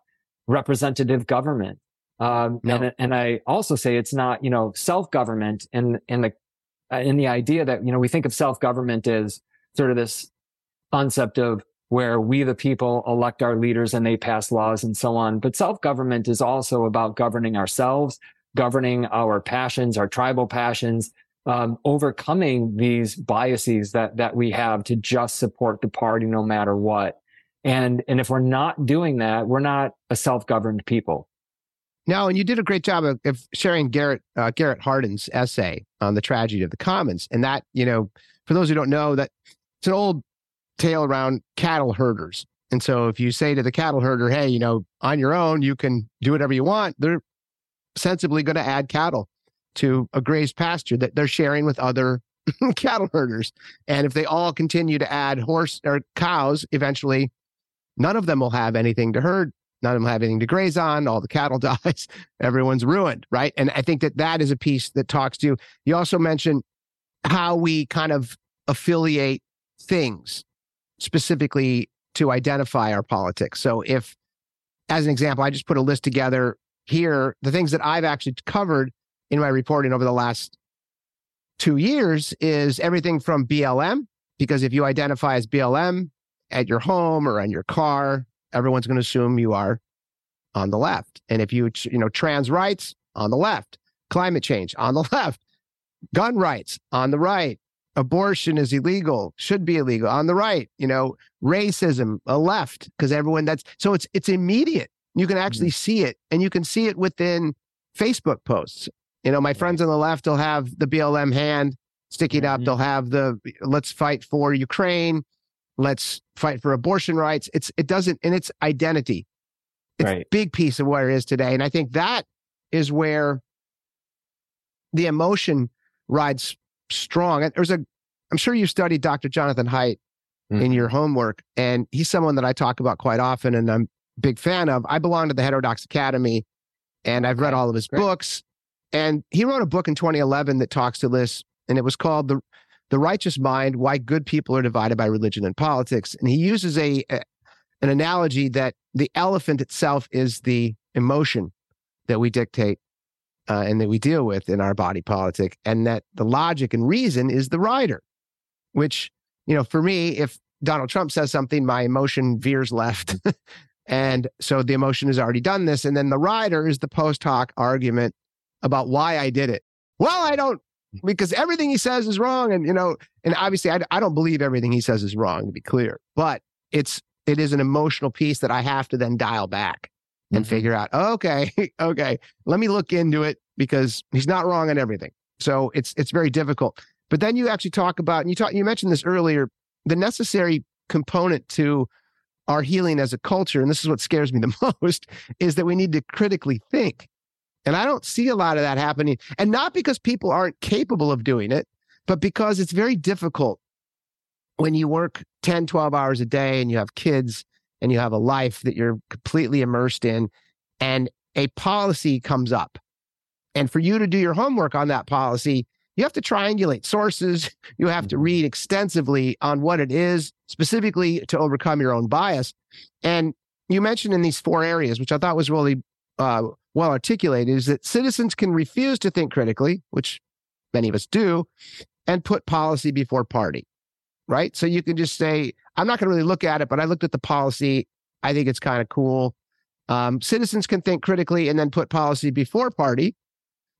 representative government. Um, no. and, and I also say it's not, you know, self-government in, in the, in the idea that, you know, we think of self-government as sort of this concept of where we, the people, elect our leaders and they pass laws and so on. But self-government is also about governing ourselves, governing our passions, our tribal passions, um, overcoming these biases that that we have to just support the party no matter what. And and if we're not doing that, we're not a self-governed people. No, and you did a great job of, of sharing Garrett uh, Garrett Hardin's essay on the tragedy of the commons, and that you know, for those who don't know, that it's an old tale around cattle herders. And so, if you say to the cattle herder, "Hey, you know, on your own, you can do whatever you want," they're sensibly going to add cattle to a grazed pasture that they're sharing with other *laughs* cattle herders. And if they all continue to add horse or cows, eventually none of them will have anything to herd. None of them have anything to graze on. All the cattle *laughs* dies. Everyone's ruined, right? And I think that that is a piece that talks to you. You also mentioned how we kind of affiliate things specifically to identify our politics. So if, as an example, I just put a list together here, the things that I've actually covered in my reporting over the last two years is everything from BLM, because if you identify as BLM at your home or on your car, everyone's going to assume you are on the left. And if you, you know, trans rights on the left, climate change on the *laughs* left, gun rights on the right, abortion is illegal, should be illegal on the right, you know, racism, a left, because everyone that's so it's it's immediate. You can actually mm-hmm. see it and you can see it within Facebook posts. You know, my friends on the left will have the BLM hand sticking mm-hmm. up. They'll have the let's fight for Ukraine. Let's fight for abortion rights. It's it doesn't and it's identity. It's right. a big piece of what it is today. And I think that is where the emotion rides strong. There's a I'm sure you studied Dr. Jonathan Haidt mm-hmm. in your homework, and he's someone that I talk about quite often and I'm a big fan of. I belong to the Heterodox Academy and I've read all of his Great. books. And he wrote a book in 2011 that talks to this, and it was called the the righteous mind why good people are divided by religion and politics. And he uses a, a, an analogy that the elephant itself is the emotion that we dictate uh, and that we deal with in our body politic and that the logic and reason is the rider which you know for me if donald trump says something my emotion veers left. *laughs* And so the emotion has already done this. And then the rider is the post hoc argument about why I did it. Well, I don't because everything he says is wrong, and you know, and obviously I, I don't believe everything he says is wrong to be clear, but it's it is an emotional piece that I have to then dial back and mm-hmm. figure out. Okay, *laughs* okay, let me look into it because he's not wrong on everything. So it's it's very difficult. But then you actually talk about, and you talk, you mentioned this earlier, the necessary component to our healing as a culture, and this is what scares me the *laughs* most, is that we need to critically think. And I don't see a lot of that happening. And not because people aren't capable of doing it, but because it's very difficult when you work 10, 12 hours a day and you have kids and you have a life that you're completely immersed in and a policy comes up. And for you to do your homework on that policy, you have to triangulate sources. *laughs* You have to mm-hmm. read extensively on what it is, specifically to overcome your own bias. And you mentioned in these four areas, which I thought was really uh, well articulated is that citizens can refuse to think critically, which many of us do, and put policy before party, right? So you can just say, I'm not going to really look at it, but I looked at the policy. I think it's kind of cool. Um, citizens can think critically and then put policy before party.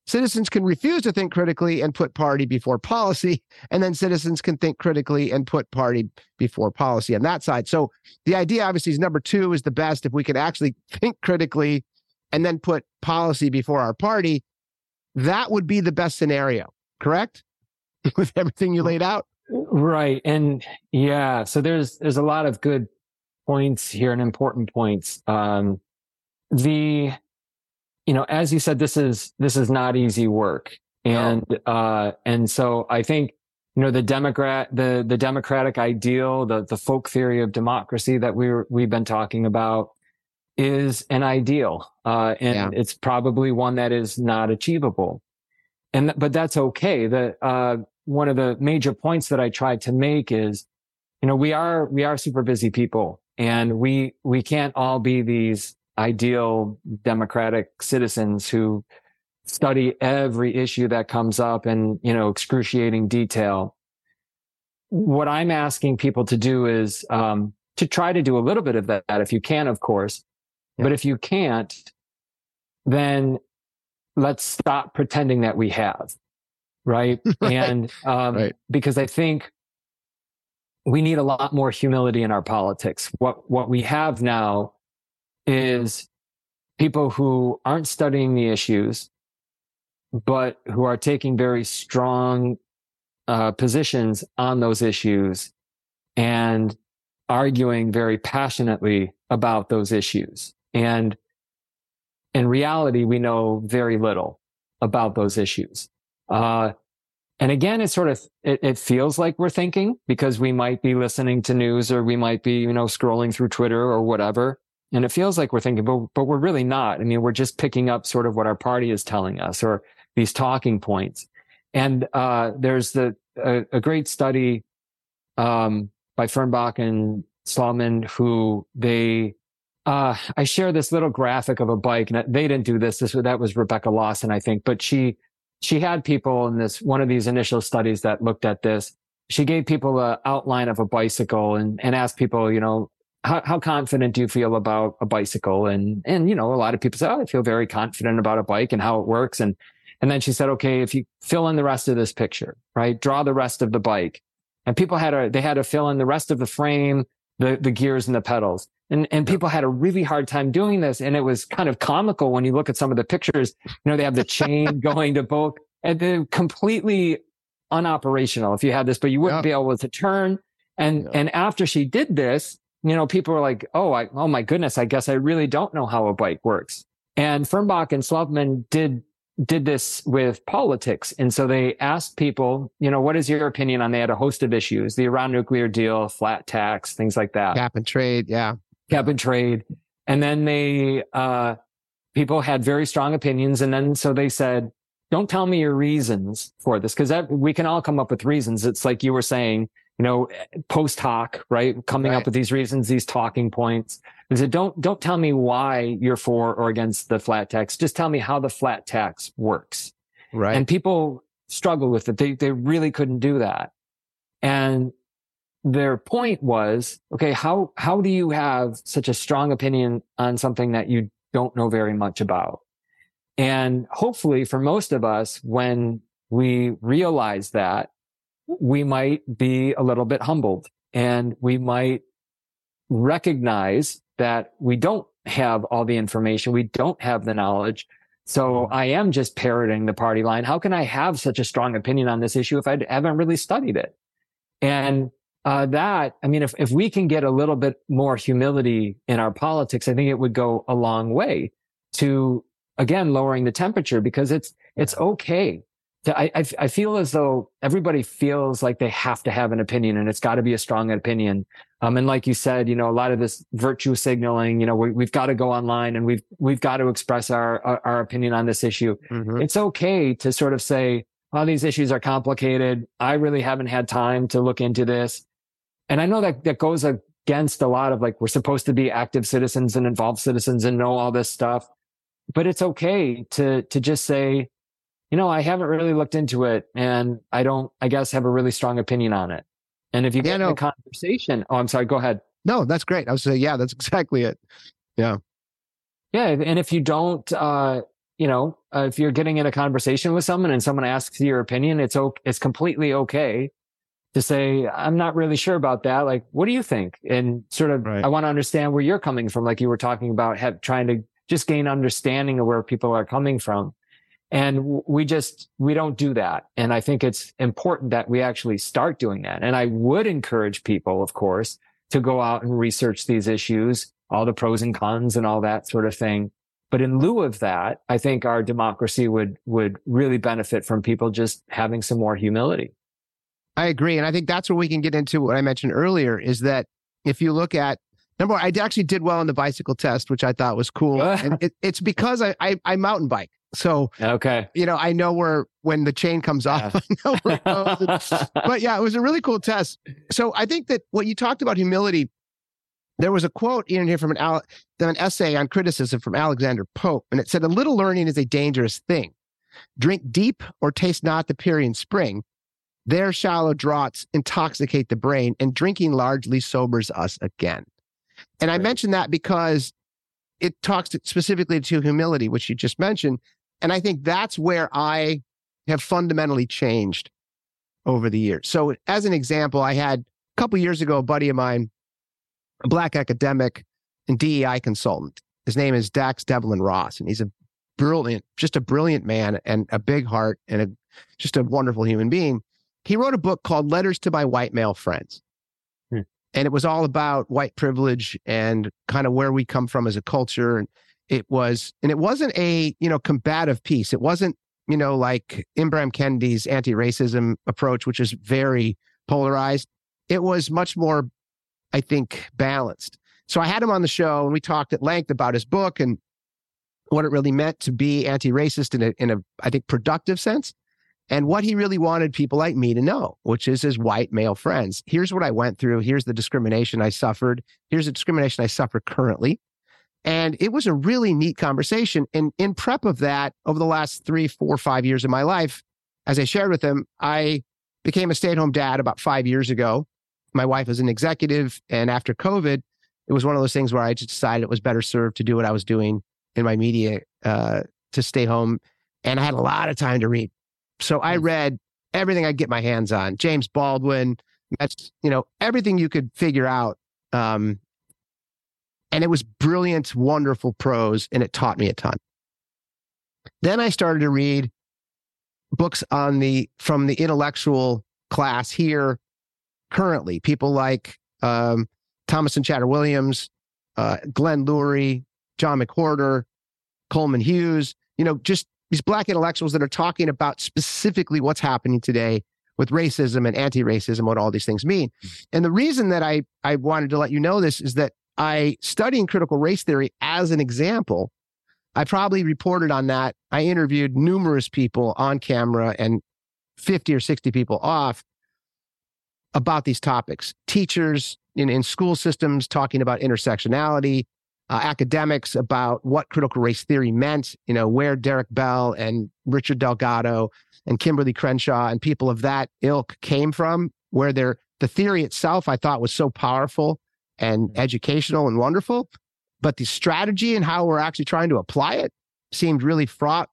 Citizens can refuse to think critically and put party before policy. And then citizens can think critically and put party before policy on that side. So the idea, obviously, is number two is the best. If we can actually think critically and then put policy before our party, that would be the best scenario, correct? *laughs* With everything you laid out. Right. And yeah, so there's there's a lot of good points here and important points. Um the you know, as you said, this is this is not easy work. And no. uh and so I think you know the democrat the the democratic ideal the the folk theory of democracy that we we're, we've been talking about is an ideal, uh, and yeah. it's probably one that is not achievable. And but that's okay. The uh, one of the major points that I tried to make is, you know, we are we are super busy people, and we we can't all be these ideal democratic citizens who study every issue that comes up in, you know, excruciating detail. What I'm asking people to do is um, to try to do a little bit of that if you can, of course. Yeah. But if you can't, then let's stop pretending that we have. Right. *laughs* right. And um, right. because I think we need a lot more humility in our politics. What, what we have now is people who aren't studying the issues, but who are taking very strong uh, positions on those issues and arguing very passionately about those issues. And in reality, we know very little about those issues. Uh, and again, it sort of, it, it, feels like we're thinking because we might be listening to news or we might be, you know, scrolling through Twitter or whatever. And it feels like we're thinking, but, but we're really not. I mean, we're just picking up sort of what our party is telling us or these talking points. And, uh, there's the, a, a great study, um, by Fernbach and Sloman who they, uh, I share this little graphic of a bike and they didn't do this. This, that was Rebecca Lawson, I think, but she, she had people in this one of these initial studies that looked at this. She gave people an outline of a bicycle and, and asked people, you know, how, how confident do you feel about a bicycle? And, and, you know, a lot of people say, oh, I feel very confident about a bike and how it works. And, and then she said, okay, if you fill in the rest of this picture, right? Draw the rest of the bike. And people had a they had to fill in the rest of the frame, the, the gears and the pedals. And, and people had a really hard time doing this. And it was kind of comical when you look at some of the pictures. You know, they have the chain *laughs* going to both and they're completely unoperational if you had this, but you wouldn't yeah. be able to turn. And, yeah. and after she did this, you know, people were like, Oh, I, oh my goodness, I guess I really don't know how a bike works. And Fernbach and Sloman did did this with politics. And so they asked people, you know, what is your opinion on they had a host of issues, the Iran nuclear deal, flat tax, things like that. Cap and trade. Yeah cap and trade. And then they, uh, people had very strong opinions. And then so they said, don't tell me your reasons for this because we can all come up with reasons. It's like you were saying, you know, post hoc, right? Coming right. up with these reasons, these talking points. They said, don't, don't tell me why you're for or against the flat tax. Just tell me how the flat tax works. Right. And people struggle with it. They, they really couldn't do that. And their point was, okay, how, how do you have such a strong opinion on something that you don't know very much about? And hopefully for most of us, when we realize that, we might be a little bit humbled and we might recognize that we don't have all the information. We don't have the knowledge. So mm-hmm. I am just parroting the party line. How can I have such a strong opinion on this issue if I haven't really studied it? And uh, that, I mean, if, if we can get a little bit more humility in our politics, I think it would go a long way to, again, lowering the temperature because it's, it's okay. I, I feel as though everybody feels like they have to have an opinion and it's got to be a strong opinion. Um, and like you said, you know, a lot of this virtue signaling, you know, we, have got to go online and we've, we've got to express our, our, our opinion on this issue. Mm-hmm. It's okay to sort of say, well, these issues are complicated. I really haven't had time to look into this. And I know that that goes against a lot of like, we're supposed to be active citizens and involved citizens and know all this stuff. But it's okay to, to just say, you know, I haven't really looked into it and I don't, I guess, have a really strong opinion on it. And if you get yeah, no. in a conversation, oh, I'm sorry, go ahead. No, that's great. I was saying, yeah, that's *laughs* exactly it. Yeah. Yeah. And if you don't, uh, you know, uh, if you're getting in a conversation with someone and someone asks your opinion, it's okay. It's completely okay to say, I'm not really sure about that. Like, what do you think? And sort of, right. I want to understand where you're coming from. Like you were talking about have, trying to just gain understanding of where people are coming from. And we just, we don't do that. And I think it's important that we actually start doing that. And I would encourage people, of course, to go out and research these issues, all the pros and cons and all that sort of thing. But in lieu of that, I think our democracy would, would really benefit from people just having some more humility. I agree. And I think that's where we can get into what I mentioned earlier is that if you look at number one, I actually did well on the bicycle test, which I thought was cool. *laughs* and it, it's because I, I, I, mountain bike. So, okay. You know, I know where, when the chain comes off, *laughs* I know where it goes. *laughs* but yeah, it was a really cool test. So I think that what you talked about humility, there was a quote in here from an, an essay on criticism from Alexander Pope, and it said, a little learning is a dangerous thing. Drink deep or taste not the Pierian spring. Their shallow draughts intoxicate the brain, and drinking largely sobers us again. And I mention that because it talks specifically to humility, which you just mentioned. And I think that's where I have fundamentally changed over the years. So, as an example, I had a couple years ago a buddy of mine, a black academic and DEI consultant. His name is Dax Devlon Ross, and he's a brilliant, just a brilliant man and a big heart and a, just a wonderful human being. He wrote a book called Letters to My White Male Friends. Hmm. And it was all about white privilege and kind of where we come from as a culture. And it was, and it wasn't a, you know, combative piece. It wasn't, you know, like Ibram Kendi's anti-racism approach, which is very polarized. It was much more, I think, balanced. So I had him on the show and we talked at length about his book and what it really meant to be anti-racist in a, in a, I think, productive sense and what he really wanted people like me to know, which is his white male friends. Here's what I went through. Here's the discrimination I suffered. Here's the discrimination I suffer currently. And it was a really neat conversation. And in prep of that, over the last three, four, five years of my life, as I shared with him, I became a stay at home dad about five years ago. My wife is an executive. And after COVID, it was one of those things where I just decided it was better served to do what I was doing in my media uh, to stay home. And I had a lot of time to read. So I Mm. read everything I get my hands on. James Baldwin, that's you know everything you could figure out. Um, and it was brilliant, wonderful prose, and it taught me a ton. Then I started to read books on the from the intellectual class here currently. People like um, Thomas and Chatter Williams, uh, Glenn Loury, John McWhorter, Coleman Hughes. You know, just these black intellectuals that are talking about specifically what's happening today with racism and anti-racism, what all these things mean. And the reason that I I wanted to let you know this is that I studying critical race theory as an example. I probably reported on that. I interviewed numerous people on camera and 50 or 60 people off about these topics. Teachers in, in school systems talking about intersectionality, uh, academics about what critical race theory meant, you know, where Derrick Bell and Richard Delgado and Kimberlé Crenshaw and people of that ilk came from, where their the theory itself I thought was so powerful and educational and wonderful, but the strategy and how we're actually trying to apply it seemed really fraught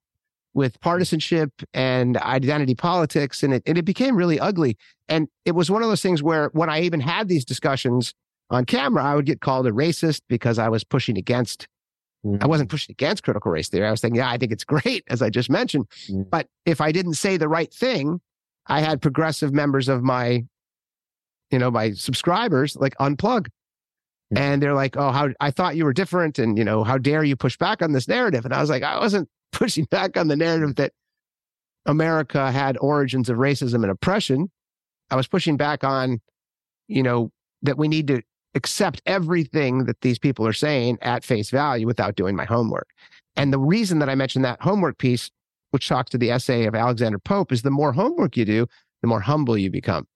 with partisanship and identity politics, and it and it became really ugly. And it was one of those things where when I even had these discussions on camera, I would get called a racist because I was pushing against. I wasn't pushing against critical race theory. I was saying, yeah, I think it's *laughs* great, as I just mentioned. Mm. But if I didn't say the right thing, I had progressive members of my, you know, my subscribers like unplug. Mm. And they're like, oh, how I thought you were different. And, you know, how dare you push back on this narrative? And I was like, I wasn't *laughs* pushing back on the narrative that America had origins of racism and oppression. I was pushing back on, you know, that we need to accept everything that these people are saying at face value without doing my homework. And the reason that I mentioned that homework piece, which talks to the essay of Alexander Pope, is the more homework you do, the more humble you become.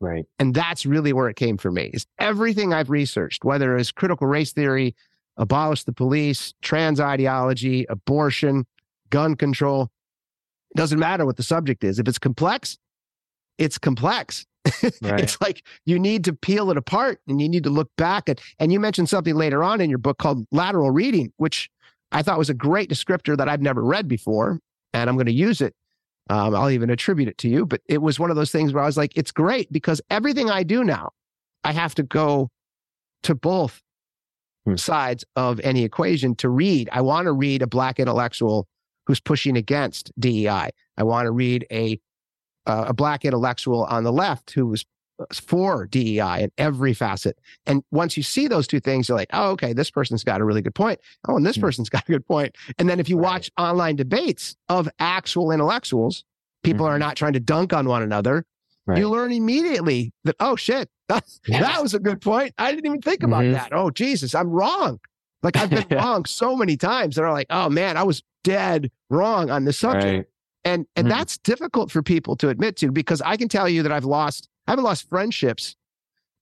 Right. And that's really where it came for me is everything I've researched, whether it's critical race theory, abolish the police, trans ideology, abortion, gun control. It doesn't matter what the subject is. If it's complex, it's complex. *laughs* Right. it's like you need to peel it apart and you need to look back at and you mentioned something later on in your book called lateral reading, which I thought was a great descriptor that I've never read before. And I'm going to use it. Um, I'll even attribute it to you. But it was one of those things where I was like, it's great because everything I do now, I have to go to both Hmm. sides of any equation to read. I want to read a black intellectual who's pushing against DEI. I want to read a uh, a black intellectual on the left who was for DEI in every facet. And once you see those two things, you're like, oh, okay, this person's got a really good point. Oh, and this Hmm. person's *laughs* got a good point. And then if you Right. watch online debates of actual intellectuals, people are Mhm. not trying to dunk on one another. Right. You learn immediately that, oh shit, *laughs* that, Yeah. that was a good point. I didn't even think about Mhm. that. Oh, Jesus, I'm wrong. Like I've been *laughs* wrong so many times. They're like, oh man, I was dead wrong on this subject. Right. And and Mhm. that's difficult for people to admit to because I can tell you that I've lost I haven't lost friendships,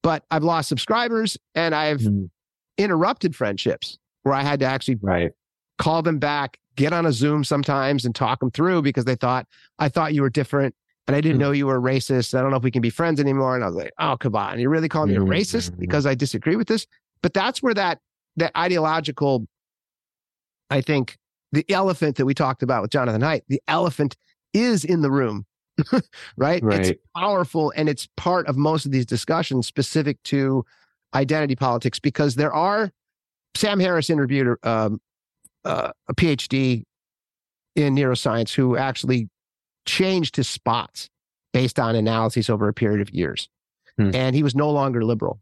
but I've lost subscribers and I've Mm. interrupted friendships where I had to actually Right. call them back, get on a Zoom sometimes and talk them through because they thought, I thought you were different and I didn't Mm. know you were racist. I don't know if we can be friends anymore. And I was like, oh, come on. You really call me a Mm, racist mm, mm. because I disagree with this? But that's where that, that ideological, I think the elephant that we talked about with Jonathan Haidt, the elephant is in the room, *laughs* right? It's powerful and it's part of most of these discussions specific to identity politics because there are Sam Harris interviewed um, uh, a PhD in neuroscience who actually changed his spots based on analyses over a period of years. Hmm. And he was no longer liberal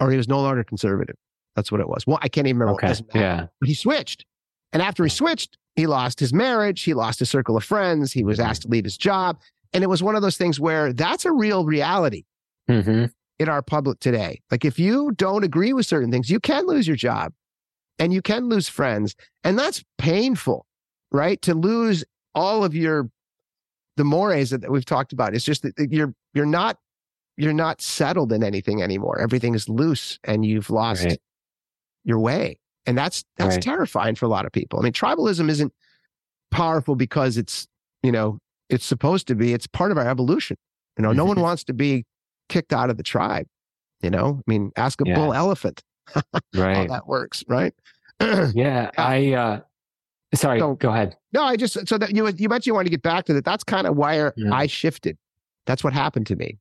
or he was no longer conservative. That's what it was. Well, I can't even remember. Okay. Yeah. But he switched. And after he switched, he lost his marriage, he lost his circle of friends, he was asked to leave his job. And it was one of those things where that's a real reality hmm in our public today. Like if you don't agree with certain things, you can lose your job and you can lose friends. And that's painful, right? To lose all of your the mores that we've talked about. It's just that you're you're not you're not settled in anything anymore. Everything is loose and you've lost Right. your way. And that's that's Right. terrifying for a lot of people. I mean, tribalism isn't powerful because it's, you know, it's supposed to be. It's part of our evolution. You know, no one wants to be kicked out of the tribe. You know, I mean, ask a Yeah. bull elephant *laughs* how Right. that works, right? *clears throat* Yeah. I, uh, sorry, So- go ahead. no, I just so that you you mentioned you want to get back to that. That's kind of where Yeah. I shifted. That's what happened to me.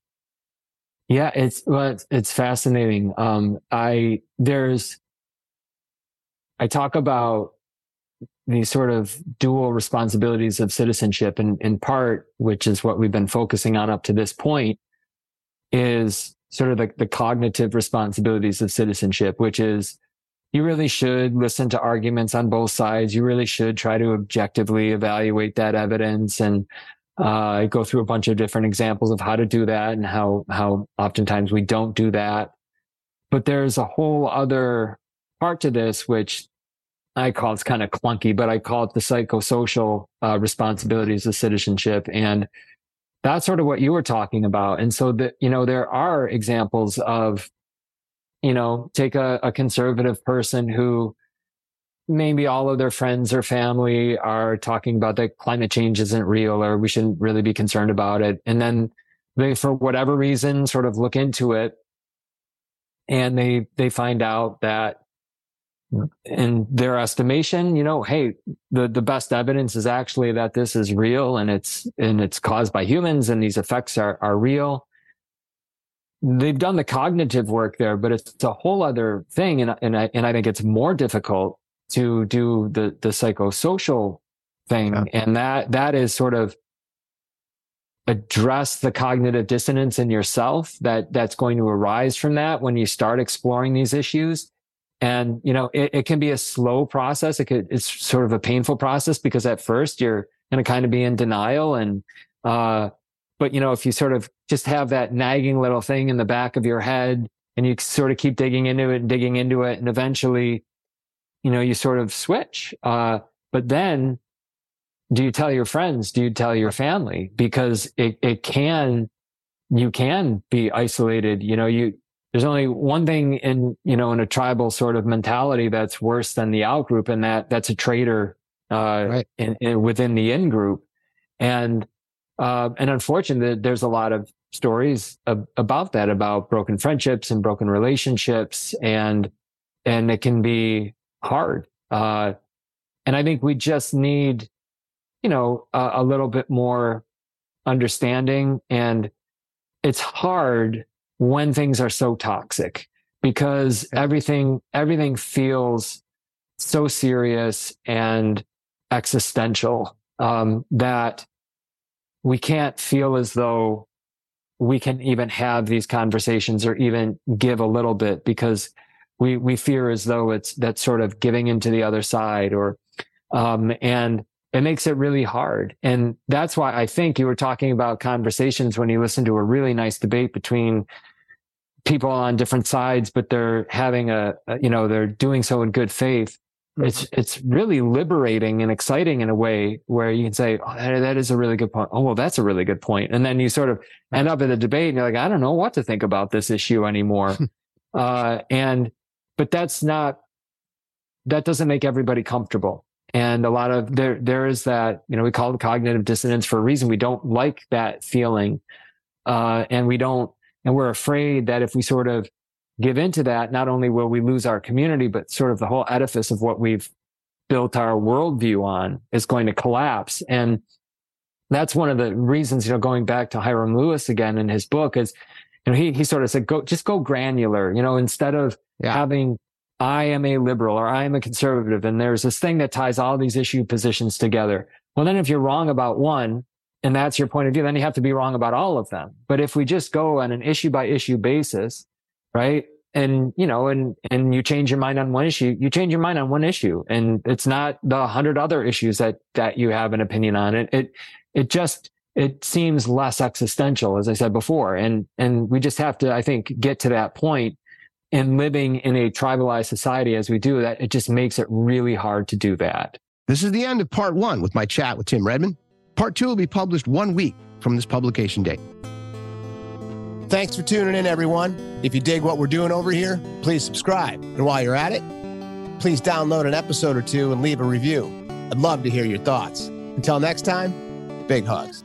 Yeah, it's well, it's, it's fascinating. Um, I there's I talk about these sort of dual responsibilities of citizenship, and in part, which is what we've been focusing on up to this point, is sort of the, the cognitive responsibilities of citizenship, which is you really should listen to arguments on both sides. You really should try to objectively evaluate that evidence and uh, go through a bunch of different examples of how to do that and how how oftentimes we don't do that. But there's a whole other part to this, which I call it's kind of clunky, but I call it the psychosocial uh, responsibilities of citizenship, and that's sort of what you were talking about. And so that you know there are examples of, you know, take a, a conservative person who maybe all of their friends or family are talking about that climate change isn't real or we shouldn't really be concerned about it. And then they, for whatever reason, sort of look into it and they, they find out that in their estimation, you know, hey, the, the best evidence is actually that this is real and it's, and it's caused by humans and these effects are, are real. They've done the cognitive work there, but it's a whole other thing. And, and I, and I think it's more difficult to do the the psychosocial thing Yeah. and that that is sort of address the cognitive dissonance in yourself that that's going to arise from that when you start exploring these issues and you know it, it can be a slow process it could it's sort of a painful process because at first you're going to kind of be in denial and uh but you know if you sort of just have that nagging little thing in the back of your head and you sort of keep digging into it and digging into it and eventually you know, you sort of switch. Uh, but then do you tell your friends? Do you tell your family? Because it, it can, you can be isolated. You know, you, there's only one thing in, you know, in a tribal sort of mentality that's worse than the out group and that that's a traitor, uh, Right. in, in, within the in group. And, uh, and unfortunately, there's a lot of stories ab- about that, about broken friendships and broken relationships. And, and it can be hard. Uh, and I think we just need, you know, a, a little bit more understanding. And it's hard when things are so toxic because everything, everything feels so serious and existential, um, that we can't feel as though we can even have these conversations or even give a little bit because we we fear as though it's that sort of giving into the other side or um and it makes it really hard. And that's why i think you were talking about conversations when you listen to a really nice debate between people on different sides but they're having a, you know they're doing so in good faith it's it's really liberating and exciting in a way where you can say oh, that, that is a really good point oh well that's a really good point and then you sort of end up in the debate and you're like i don't know what to think about this issue anymore *laughs* uh and but that's not that doesn't make everybody comfortable. And a lot of there, there is that, you know, we call it cognitive dissonance for a reason. We don't like that feeling. Uh, and we don't, and we're afraid that if we sort of give into that, not only will we lose our community, but sort of the whole edifice of what we've built our worldview on is going to collapse. And that's one of the reasons, you know, going back to Hyrum Lewis again in his book is, you know, he, he sort of said, go, just go granular, you know, instead of yeah. having, I am a liberal or I am a conservative. And there's this thing that ties all these issue positions together. Well, then if you're wrong about one and that's your point of view, then you have to be wrong about all of them. But if we just go on an issue by issue basis, right? and you know and and you change your mind on one issue you change your mind on one issue and it's not the hundred other issues that that you have an opinion on it it it just it seems less existential as i said before and and we just have to i think get to that point in living in a tribalized society as we do that it just makes it really hard to do that this is the end of part one with my chat with tim redmond part two will be published one week from this publication date Thanks for tuning in, everyone. If you dig what we're doing over here, please subscribe. And while you're at it, please download an episode or two and leave a review. I'd love to hear your thoughts. Until next time, big hugs.